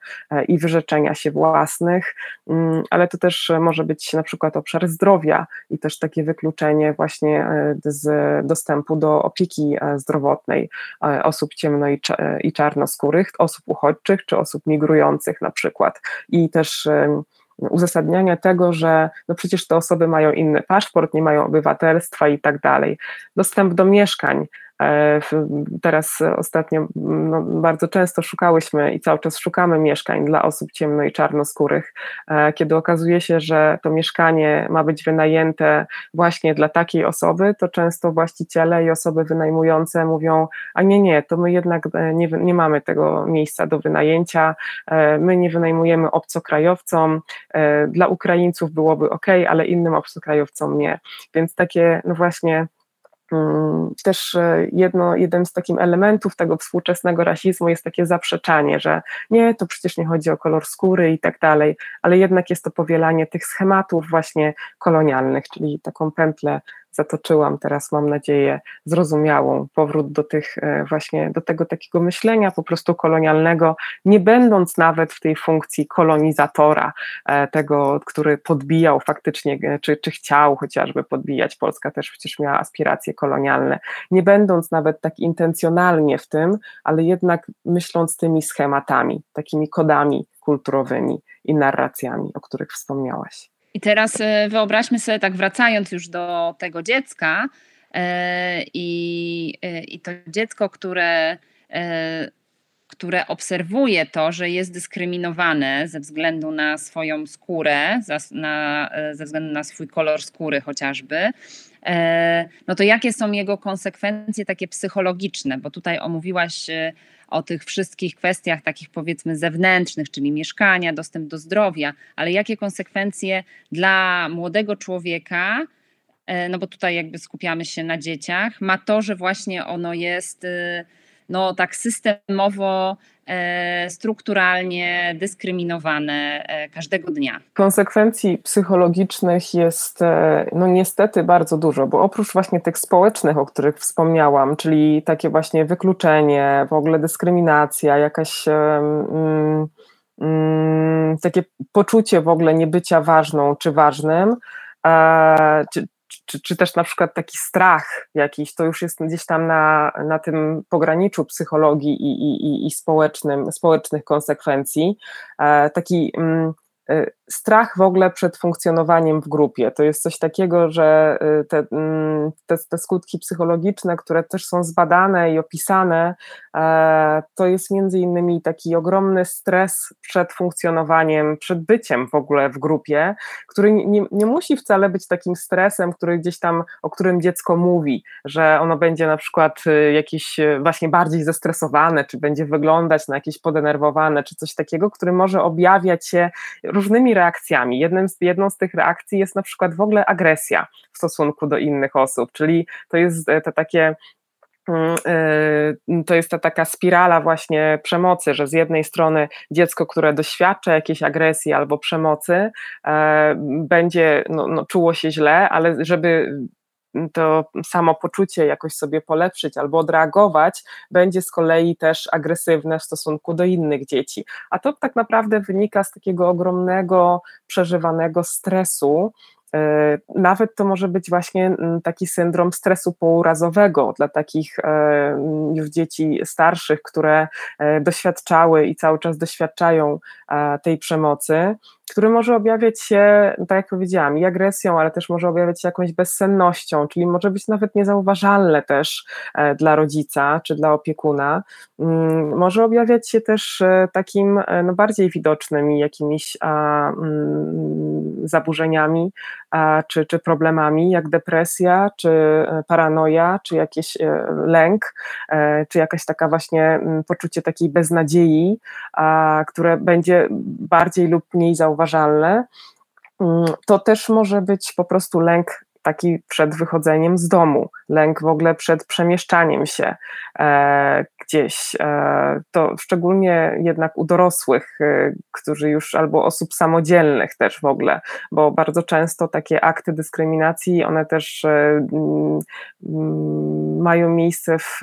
i wyrzeczenia się własnych, mm, ale to też może być na przykład obszar zdrowia i też takie wykluczenie właśnie z dostępu do opieki zdrowotnej osób ciemno i, czarnoskórych, osób uchodźczych czy osób migrujących na przykład i też uzasadniania tego, że no przecież te osoby mają inny paszport, nie mają obywatelstwa i tak dalej. Dostęp do mieszkań, E, teraz ostatnio no, bardzo często szukałyśmy i cały czas szukamy mieszkań dla osób ciemno i czarnoskórych, e, kiedy okazuje się, że to mieszkanie ma być wynajęte właśnie dla takiej osoby, to często właściciele i osoby wynajmujące mówią, a nie, nie, to my jednak e, nie, nie mamy tego miejsca do wynajęcia, my nie wynajmujemy obcokrajowcom, dla Ukraińców byłoby ok, ale innym obcokrajowcom nie. Więc takie, no właśnie, też e, jedno, jeden z takich elementów tego współczesnego rasizmu jest takie zaprzeczanie, że nie, to przecież nie chodzi o kolor skóry i tak dalej, ale jednak jest to powielanie tych schematów właśnie kolonialnych, czyli taką pętlę zatoczyłam teraz, mam nadzieję, zrozumiałą powrót do tych e, właśnie, do tego takiego myślenia po prostu kolonialnego, nie będąc nawet w tej funkcji kolonizatora, e, tego, który podbijał faktycznie, e, czy, czy chciał chociażby podbijać, Polska też przecież miała aspiracje kolonialne, nie będąc nawet tak intencjonalnie w tym, ale jednak myśląc tymi schematami, takimi kodami kulturowymi i narracjami, o których wspomniałaś. I teraz e, wyobraźmy sobie, tak wracając już do tego dziecka, e, i, e, i to dziecko, które, które obserwuje to, że jest dyskryminowane ze względu na swoją skórę, na, ze względu na swój kolor skóry chociażby, no to jakie są jego konsekwencje takie psychologiczne? Bo tutaj omówiłaś o tych wszystkich kwestiach takich powiedzmy zewnętrznych, czyli mieszkania, dostęp do zdrowia, ale jakie konsekwencje dla młodego człowieka, e, no bo tutaj jakby skupiamy się na dzieciach, ma to, że właśnie ono jest y, no tak systemowo E, strukturalnie dyskryminowane e, każdego dnia. Konsekwencji psychologicznych jest e, no niestety bardzo dużo, bo oprócz właśnie tych społecznych, o których wspomniałam, czyli takie właśnie wykluczenie, w ogóle dyskryminacja, jakaś um, um, takie poczucie w ogóle niebycia ważną czy ważnym, czy, czy też na przykład taki strach jakiś, to już jest gdzieś tam na, na tym pograniczu psychologii i, i, i społecznym, społecznych konsekwencji. E, taki mm, e, strach w ogóle przed funkcjonowaniem w grupie. To jest coś takiego, że y, te, mm, te, te, skutki psychologiczne, które też są zbadane i opisane, e, to jest między innymi taki ogromny stres przed funkcjonowaniem, przed byciem w ogóle w grupie, który nie, nie musi wcale być takim stresem, który gdzieś tam, o którym dziecko mówi, że ono będzie na przykład y, jakieś y, właśnie bardziej zestresowane, czy będzie wyglądać na jakieś podenerwowane, czy coś takiego, który może objawiać się różnymi reakcjami. Jednym z, jedną z tych reakcji jest na przykład w ogóle agresja w stosunku do innych osób, czyli to jest e, to takie mm, e, to jest ta taka spirala właśnie przemocy, że z jednej strony dziecko, które doświadcza jakiejś agresji albo przemocy, e, będzie no, no, czuło się źle, ale żeby to samopoczucie jakoś sobie polepszyć albo odreagować, będzie z kolei też agresywne w stosunku do innych dzieci. A to tak naprawdę wynika z takiego ogromnego przeżywanego stresu, E, nawet to może być właśnie mm, taki syndrom stresu pourazowego dla takich e, już dzieci starszych, które e, doświadczały i cały czas doświadczają tej przemocy, który może objawiać się, tak jak powiedziałam, i agresją, ale też może objawiać się jakąś bezsennością, czyli może być nawet niezauważalne też dla rodzica czy dla opiekuna. Mm, może objawiać się też takim no, bardziej widocznymi jakimiś mm, zaburzeniami, czy, czy problemami, jak depresja, czy e, paranoja, czy jakiś e, lęk, e, czy jakaś taka właśnie mm, poczucie takiej beznadziei, które będzie bardziej lub mniej zauważalne, mm, to też może być po prostu lęk taki przed wychodzeniem z domu, lęk w ogóle przed przemieszczaniem się gdzieś. E, to szczególnie jednak u dorosłych, e, którzy już albo osób samodzielnych też w ogóle, bo bardzo często takie akty dyskryminacji, one też e, mm, mają miejsce w,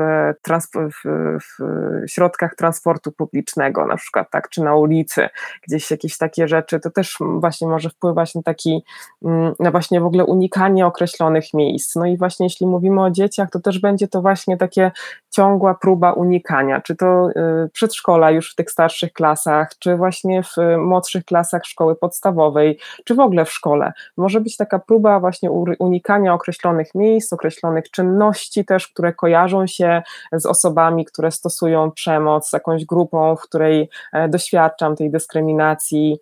w, w, środkach transportu publicznego, na przykład tak, czy na ulicy, gdzieś jakieś takie rzeczy, to też właśnie może wpływać na taki, mm, na właśnie w ogóle unikanie określonych miejsc. No i właśnie jeśli mówimy o dzieciach, to też będzie to właśnie takie ciągła próba unikania, czy to y, przedszkola już w tych starszych klasach, czy właśnie w młodszych klasach szkoły podstawowej, czy w ogóle w szkole. Może być taka próba właśnie unikania określonych miejsc, określonych czynności też, które kojarzą się z osobami, które stosują przemoc, z jakąś grupą, w której e, doświadczam tej dyskryminacji.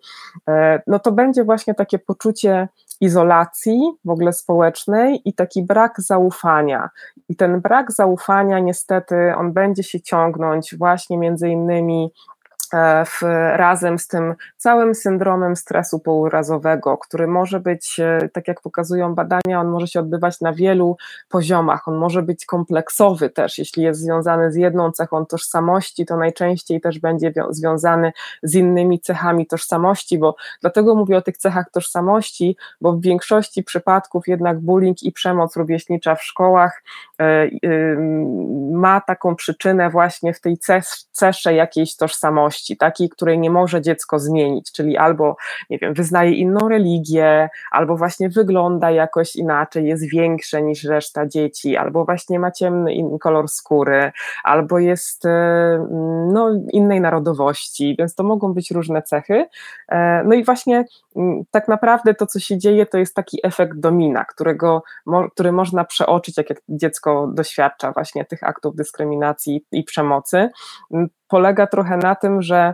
E, no to będzie właśnie takie poczucie izolacji w ogóle społecznej i taki brak zaufania. I ten brak zaufania niestety on będzie się ciągnąć właśnie między innymi w, razem z tym całym syndromem stresu pourazowego, który może być, e, tak jak pokazują badania, on może się odbywać na wielu poziomach, on może być kompleksowy też, jeśli jest związany z jedną cechą tożsamości, to najczęściej też będzie związany z innymi cechami tożsamości, bo dlatego mówię o tych cechach tożsamości, bo w większości przypadków jednak bullying i przemoc rówieśnicza w szkołach e, ma taką przyczynę właśnie w tej cesze jakiejś tożsamości, takiej, której nie może dziecko zmienić, czyli albo, nie wiem, wyznaje inną religię, albo właśnie wygląda jakoś inaczej, jest większe niż reszta dzieci, albo właśnie ma ciemny kolor skóry, albo jest e, no, innej narodowości, więc to mogą być różne cechy. E, no i właśnie tak naprawdę to, co się dzieje, to jest taki efekt domina, którego, który można przeoczyć, jak dziecko doświadcza właśnie tych aktów dyskryminacji i przemocy polega trochę na tym, że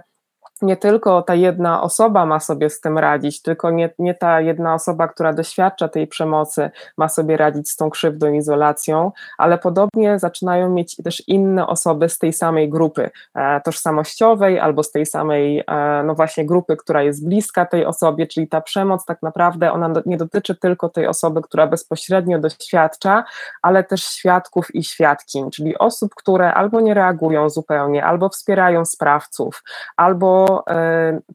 nie tylko ta jedna osoba ma sobie z tym radzić, tylko nie, nie ta jedna osoba, która doświadcza tej przemocy, ma sobie radzić z tą krzywdą, izolacją, ale podobnie zaczynają mieć też inne osoby z tej samej grupy e, tożsamościowej albo z tej samej, e, no właśnie, grupy, która jest bliska tej osobie, czyli ta przemoc tak naprawdę ona nie dotyczy tylko tej osoby, która bezpośrednio doświadcza, ale też świadków i świadkiń, czyli osób, które albo nie reagują zupełnie, albo wspierają sprawców, albo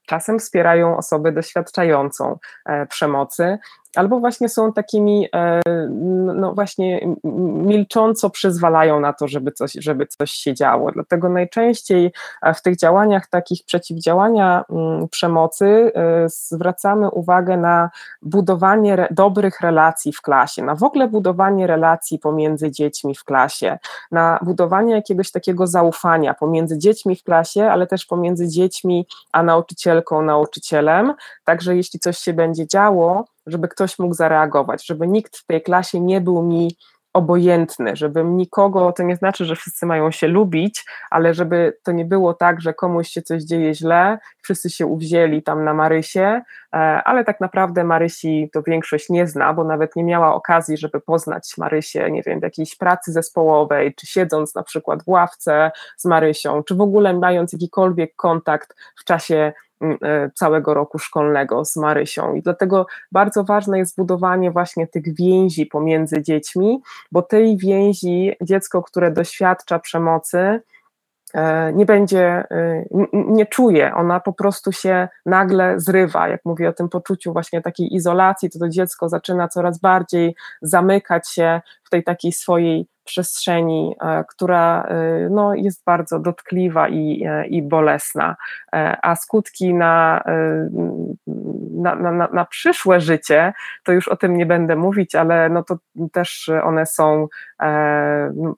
czasem wspierają osobę doświadczającą e, przemocy, albo właśnie są takimi, e, no właśnie milcząco przyzwalają na to, żeby coś, żeby coś się działo. Dlatego najczęściej w tych działaniach takich przeciwdziałania mm, przemocy zwracamy uwagę na budowanie dobrych relacji w klasie, na w ogóle budowanie relacji pomiędzy dziećmi w klasie, na budowanie jakiegoś takiego zaufania pomiędzy dziećmi w klasie, ale też pomiędzy dziećmi a nauczycielką, nauczycielem. Także jeśli coś się będzie działo, żeby ktoś mógł zareagować, żeby nikt w tej klasie nie był mi obojętny, żeby nikogo, to nie znaczy, że wszyscy mają się lubić, ale żeby to nie było tak, że komuś się coś dzieje źle, wszyscy się uwzięli tam na Marysie, e, ale tak naprawdę Marysi to większość nie zna, bo nawet nie miała okazji, żeby poznać Marysię, nie wiem, w jakiejś pracy zespołowej, czy siedząc na przykład w ławce z Marysią, czy w ogóle mając jakikolwiek kontakt w czasie całego roku szkolnego z Marysią. I dlatego bardzo ważne jest budowanie właśnie tych więzi pomiędzy dziećmi, bo tej więzi dziecko, które doświadcza przemocy, e, nie będzie, e, nie czuje, ona po prostu się nagle zrywa. Jak mówię o tym poczuciu właśnie takiej izolacji, to to dziecko zaczyna coraz bardziej zamykać się w tej takiej swojej przestrzeni, e, która e, no, jest bardzo dotkliwa i, e, i bolesna, a skutki na, na, na, na przyszłe życie, to już o tym nie będę mówić, ale no to też one są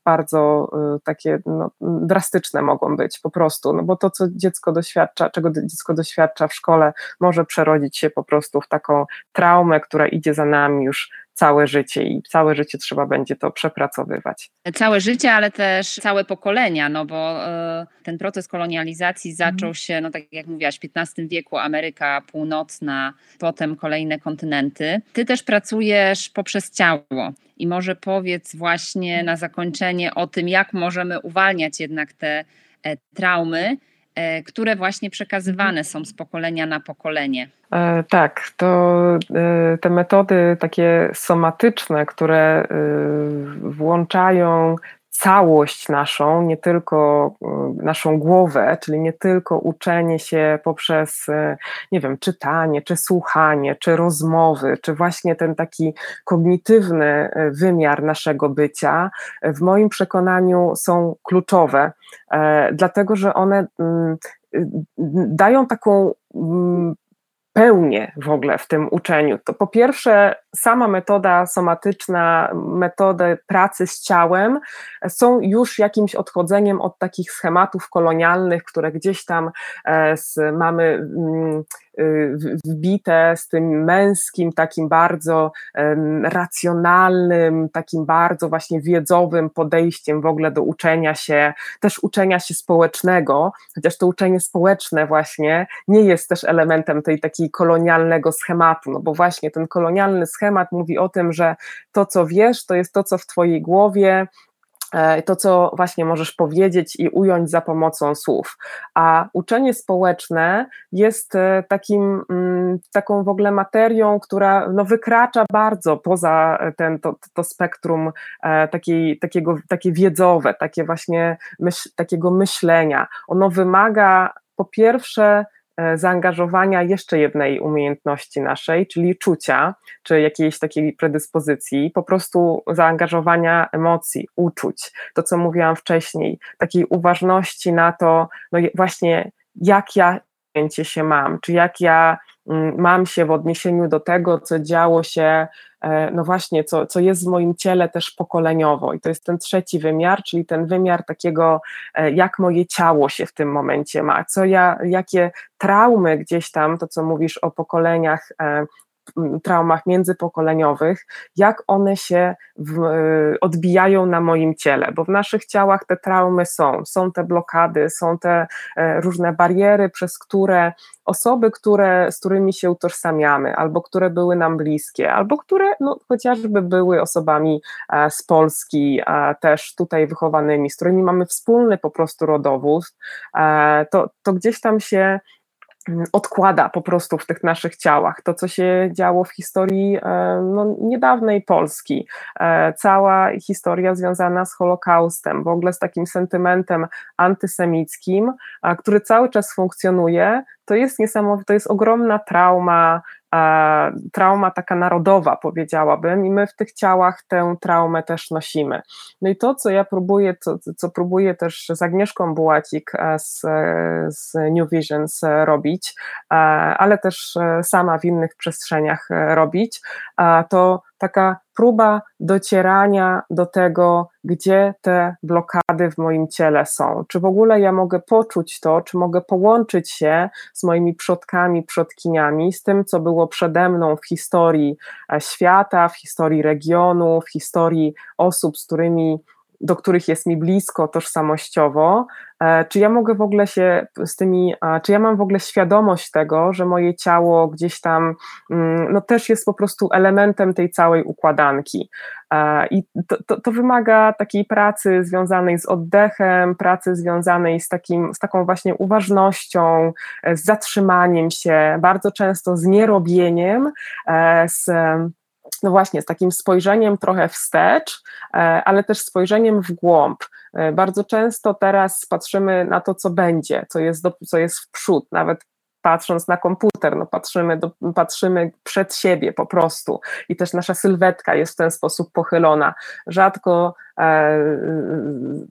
bardzo takie no, drastyczne mogą być po prostu, no bo to, co dziecko doświadcza, czego dziecko doświadcza w szkole, może przerodzić się po prostu w taką traumę, która idzie za nami już całe życie i całe życie trzeba będzie to przepracowywać. Całe życie, ale też całe pokolenia, no bo y, ten proces kolonializacji zaczął mhm. się, no tak jak mówiłaś, w XV wieku Ameryka Północna, potem kolejne kontynenty. Ty też pracujesz poprzez ciało i może powiedz właśnie na zakończenie o tym, jak możemy uwalniać jednak te e, traumy, e, które właśnie przekazywane są z pokolenia na pokolenie. E, tak, to e, te metody takie somatyczne, które e, włączają całość naszą, nie tylko naszą głowę, czyli nie tylko uczenie się poprzez, nie wiem, czytanie, czy słuchanie, czy rozmowy, czy właśnie ten taki kognitywny wymiar naszego bycia, w moim przekonaniu są kluczowe, dlatego że one mm, dają taką mm, pełnię w ogóle w tym uczeniu. To po pierwsze, sama metoda somatyczna, metody pracy z ciałem są już jakimś odchodzeniem od takich schematów kolonialnych, które gdzieś tam e, mamy mm, y, wbite z tym męskim, takim bardzo racjonalnym, takim bardzo właśnie wiedzowym podejściem w ogóle do uczenia się, też uczenia się społecznego, chociaż to uczenie społeczne właśnie nie jest też elementem tej takiej kolonialnego schematu, no bo właśnie ten kolonialny schemat mówi o tym, że to, co wiesz, to jest to, co w Twojej głowie E, to, co właśnie możesz powiedzieć i ująć za pomocą słów. A uczenie społeczne jest e, takim, mm, taką w ogóle materią, która no, wykracza bardzo poza ten, to, to spektrum e, takiej, takiego, takie wiedzowe, takie właśnie myśl, takiego myślenia. Ono wymaga po pierwsze E, zaangażowania jeszcze jednej umiejętności naszej, czyli czucia, czy jakiejś takiej predyspozycji, po prostu zaangażowania emocji, uczuć. To, co mówiłam wcześniej, takiej uważności na to, no właśnie jak ja się mam, czy jak ja mm, mam się w odniesieniu do tego, co działo się E, no właśnie, co, co jest w moim ciele też pokoleniowo. I to jest ten trzeci wymiar, czyli ten wymiar takiego, e, jak moje ciało się w tym momencie ma, co ja, jakie traumy gdzieś tam, to co mówisz o pokoleniach e, traumach międzypokoleniowych, jak one się w, odbijają na moim ciele, bo w naszych ciałach te traumy są, są te blokady, są te różne bariery, przez które osoby, które, z którymi się utożsamiamy, albo które były nam bliskie, albo które no, chociażby były osobami e, z Polski, e, też tutaj wychowanymi, z którymi mamy wspólny po prostu rodowód, e, to, to gdzieś tam się odkłada po prostu w tych naszych ciałach. To, co się działo w historii e, no, niedawnej Polski, e, cała historia związana z Holokaustem, w ogóle z takim sentymentem antysemickim, który cały czas funkcjonuje, to jest niesamowite, to jest ogromna trauma, trauma taka narodowa, powiedziałabym, i my w tych ciałach tę traumę też nosimy. No i to, co ja próbuję, co, co próbuję też z Agnieszką Bułacik e, z, z New Visions e, robić, e, ale też sama w innych przestrzeniach robić, to taka próba docierania do tego, gdzie te blokady w moim ciele są. Czy w ogóle ja mogę poczuć to, czy mogę połączyć się z moimi przodkami, przodkiniami, z tym, co było przede mną w historii e, świata, w historii regionu, w historii osób, z którymi do których jest mi blisko tożsamościowo, czy ja mogę w ogóle się z tymi, czy ja mam w ogóle świadomość tego, że moje ciało gdzieś tam mm, no też jest po prostu elementem tej całej układanki. E, I to, to, to wymaga takiej pracy związanej z oddechem, pracy związanej z, takim, z taką właśnie uważnością, e, z zatrzymaniem się, bardzo często z nierobieniem, z no właśnie, z takim spojrzeniem trochę wstecz, e, ale też spojrzeniem w głąb. E, bardzo często teraz patrzymy na to, co będzie, co jest, do, co jest w przód, nawet patrząc na komputer, no patrzymy, do, patrzymy przed siebie po prostu i też nasza sylwetka jest w ten sposób pochylona. Rzadko e,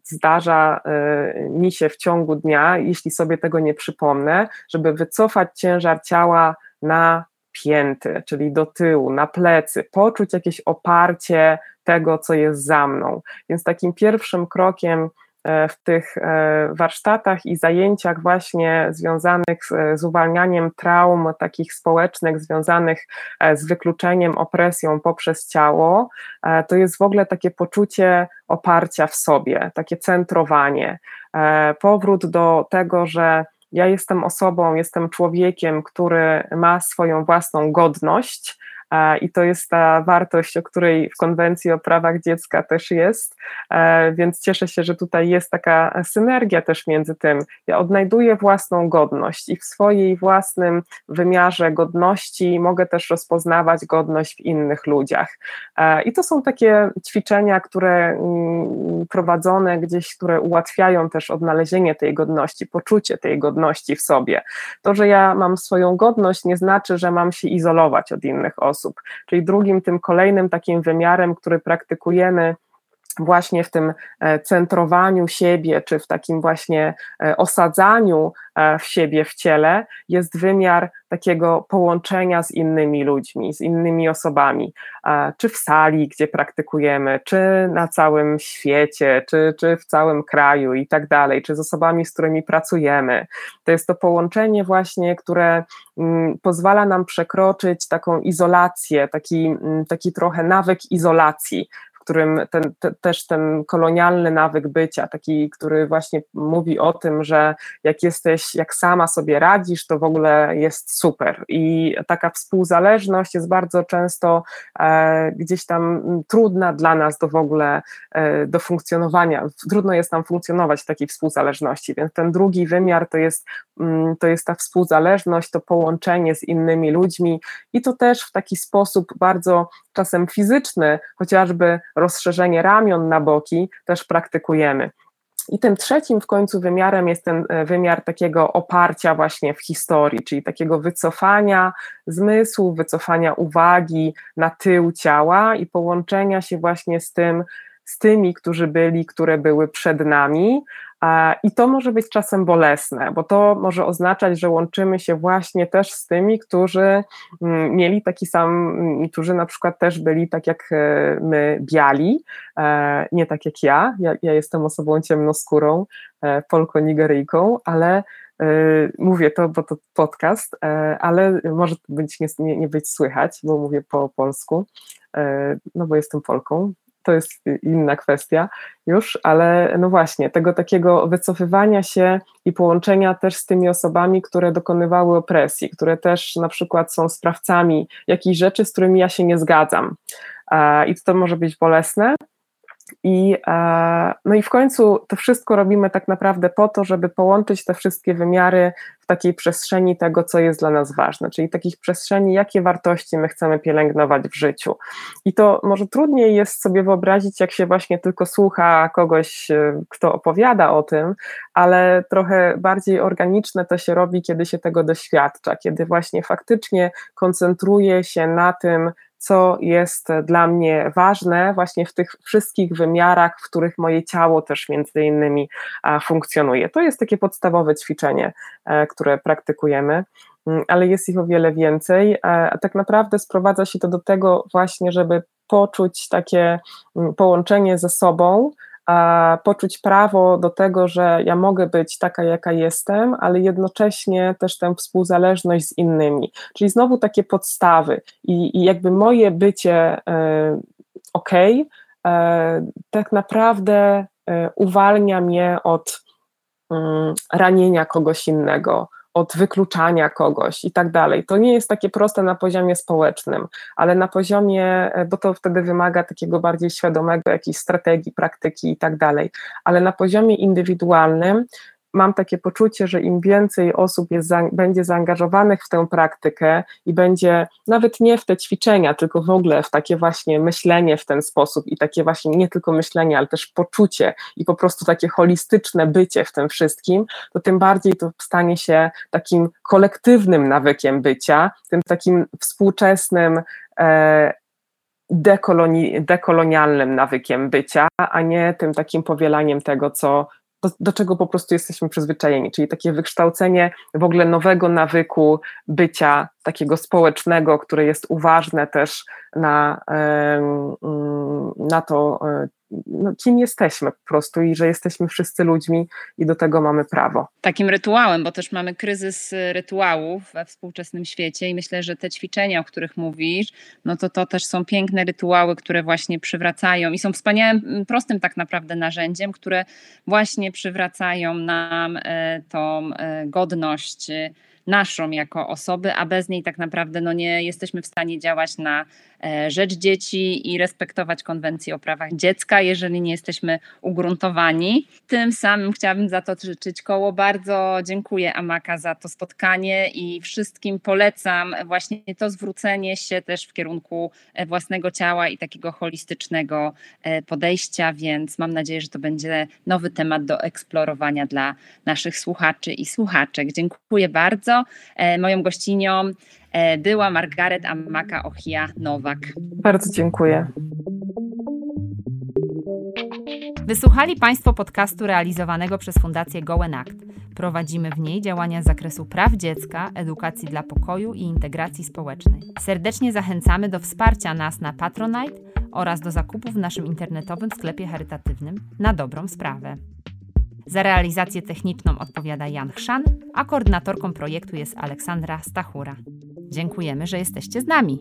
zdarza e, mi się w ciągu dnia, jeśli sobie tego nie przypomnę, żeby wycofać ciężar ciała na pięty, czyli do tyłu, na plecy, poczuć jakieś oparcie tego, co jest za mną. Więc takim pierwszym krokiem e, w tych e, warsztatach i zajęciach właśnie związanych z, uwalnianiem traum takich społecznych, związanych e, z wykluczeniem, opresją poprzez ciało, to jest w ogóle takie poczucie oparcia w sobie, takie centrowanie, powrót do tego, że ja jestem osobą, jestem człowiekiem, który ma swoją własną godność, i to jest ta wartość, o której w konwencji o prawach dziecka też jest, e, więc cieszę się, że tutaj jest taka synergia też między tym. Ja odnajduję własną godność i w swojej własnym wymiarze godności mogę też rozpoznawać godność w innych ludziach. E, I to są takie ćwiczenia, które mm, prowadzone gdzieś, które ułatwiają też odnalezienie tej godności, poczucie tej godności w sobie. To, że ja mam swoją godność, nie znaczy, że mam się izolować od innych osób Czyli drugim, tym kolejnym takim wymiarem, który praktykujemy właśnie w tym e, centrowaniu siebie, czy w takim właśnie e, osadzaniu e, w siebie w ciele, jest wymiar takiego połączenia z innymi ludźmi, z innymi osobami, czy w sali, gdzie praktykujemy, czy na całym świecie, czy, czy w całym kraju i tak dalej, czy z osobami, z którymi pracujemy. To jest to połączenie właśnie, które mm, pozwala nam przekroczyć taką izolację, taki, mm, taki trochę nawyk izolacji, w którym ten, te, też ten kolonialny nawyk bycia, taki, który właśnie mówi o tym, że jak jesteś, jak sama sobie radzisz, to w ogóle jest super. I taka współzależność jest bardzo często e, gdzieś tam trudna dla nas do w ogóle e, do funkcjonowania. Trudno jest nam funkcjonować w takiej współzależności, więc ten drugi wymiar to jest, mm, to jest ta współzależność, to połączenie z innymi ludźmi i to też w taki sposób bardzo czasem fizyczny, chociażby rozszerzenie ramion na boki, też praktykujemy. I tym trzecim w końcu wymiarem jest ten e, wymiar takiego oparcia właśnie w historii, czyli takiego wycofania zmysłu, wycofania uwagi na tył ciała i połączenia się właśnie z tym, z tymi, którzy byli, które były przed nami, i to może być czasem bolesne, bo to może oznaczać, że łączymy się właśnie też z tymi, którzy mm, mieli taki sam, mm, którzy na przykład też byli tak jak e, my biali, e, nie tak jak ja. Ja, ja jestem osobą ciemnoskórą, e, polko-nigeryjką, ale mówię to, bo to podcast, ale może być, nie, nie być słychać, bo mówię po polsku, no bo jestem Polką, to jest inna kwestia już, ale no właśnie, tego takiego wycofywania się i połączenia też z tymi osobami, które dokonywały opresji, które też na przykład są sprawcami jakichś rzeczy, z którymi ja się nie zgadzam. I to może być bolesne, i, e, no i w końcu to wszystko robimy tak naprawdę po to, żeby połączyć te wszystkie wymiary w takiej przestrzeni tego, co jest dla nas ważne, czyli takich przestrzeni, jakie wartości my chcemy pielęgnować w życiu. I to może trudniej jest sobie wyobrazić, jak się właśnie tylko słucha kogoś, e, kto opowiada o tym, ale trochę bardziej organiczne to się robi, kiedy się tego doświadcza, kiedy właśnie faktycznie koncentruje się na tym, co jest dla mnie ważne właśnie w tych wszystkich wymiarach, w których moje ciało też między innymi funkcjonuje. To jest takie podstawowe ćwiczenie, e, które praktykujemy mm, ale jest ich o wiele więcej. E, a tak naprawdę sprowadza się to do tego właśnie, żeby poczuć takie mm, połączenie ze sobą, poczuć prawo do tego, że ja mogę być taka, jaka jestem, ale jednocześnie też tę współzależność z innymi. Czyli znowu takie podstawy i, i jakby moje bycie e, ok, e, tak naprawdę e, uwalnia mnie od mm, ranienia kogoś innego, od wykluczania kogoś i tak dalej. To nie jest takie proste na poziomie społecznym, ale na poziomie, e, bo to wtedy wymaga takiego bardziej świadomego jakiejś strategii, praktyki i tak dalej, ale na poziomie indywidualnym mam takie poczucie, że im więcej osób jest, będzie zaangażowanych w tę praktykę i będzie nawet nie w te ćwiczenia, tylko w ogóle w takie właśnie myślenie w ten sposób i takie właśnie nie tylko myślenie, ale też poczucie i po prostu takie holistyczne bycie w tym wszystkim, to tym bardziej to stanie się takim kolektywnym nawykiem bycia, tym takim współczesnym, e, dekoloni, dekolonialnym nawykiem bycia, a nie tym takim powielaniem tego, co do, do, czego po prostu jesteśmy przyzwyczajeni, czyli takie wykształcenie w ogóle nowego nawyku bycia takiego społecznego, które jest uważne też na, na to, e, no, kim jesteśmy po prostu i że jesteśmy wszyscy ludźmi i do tego mamy prawo. Takim rytuałem, bo też mamy kryzys rytuałów we współczesnym świecie i myślę, że te ćwiczenia, o których mówisz, no to to też są piękne rytuały, które właśnie przywracają i są wspaniałym, prostym tak naprawdę narzędziem, które właśnie przywracają nam e, tą e, godność naszą jako osoby, a bez niej tak naprawdę no nie jesteśmy w stanie działać na rzecz dzieci i respektować konwencję o prawach dziecka, jeżeli nie jesteśmy ugruntowani. Tym samym chciałabym zatoczyć koło. Bardzo dziękuję Amaka za to spotkanie i wszystkim polecam właśnie to zwrócenie się też w kierunku e, własnego ciała i takiego holistycznego e, podejścia, więc mam nadzieję, że to będzie nowy temat do eksplorowania dla naszych słuchaczy i słuchaczek. Dziękuję bardzo. E, moją gościnią e, była Margaret Amaka Ochia Nowak. Bardzo dziękuję. Wysłuchali Państwo podcastu realizowanego przez Fundację Gołen Act. Prowadzimy w niej działania z zakresu praw dziecka, edukacji dla pokoju i integracji społecznej. Serdecznie zachęcamy do wsparcia nas na Patronite oraz do zakupów w naszym internetowym sklepie charytatywnym na dobrą sprawę. Za realizację techniczną odpowiada Jan Chrzan, a koordynatorką projektu jest Aleksandra Stachura. Dziękujemy, że jesteście z nami.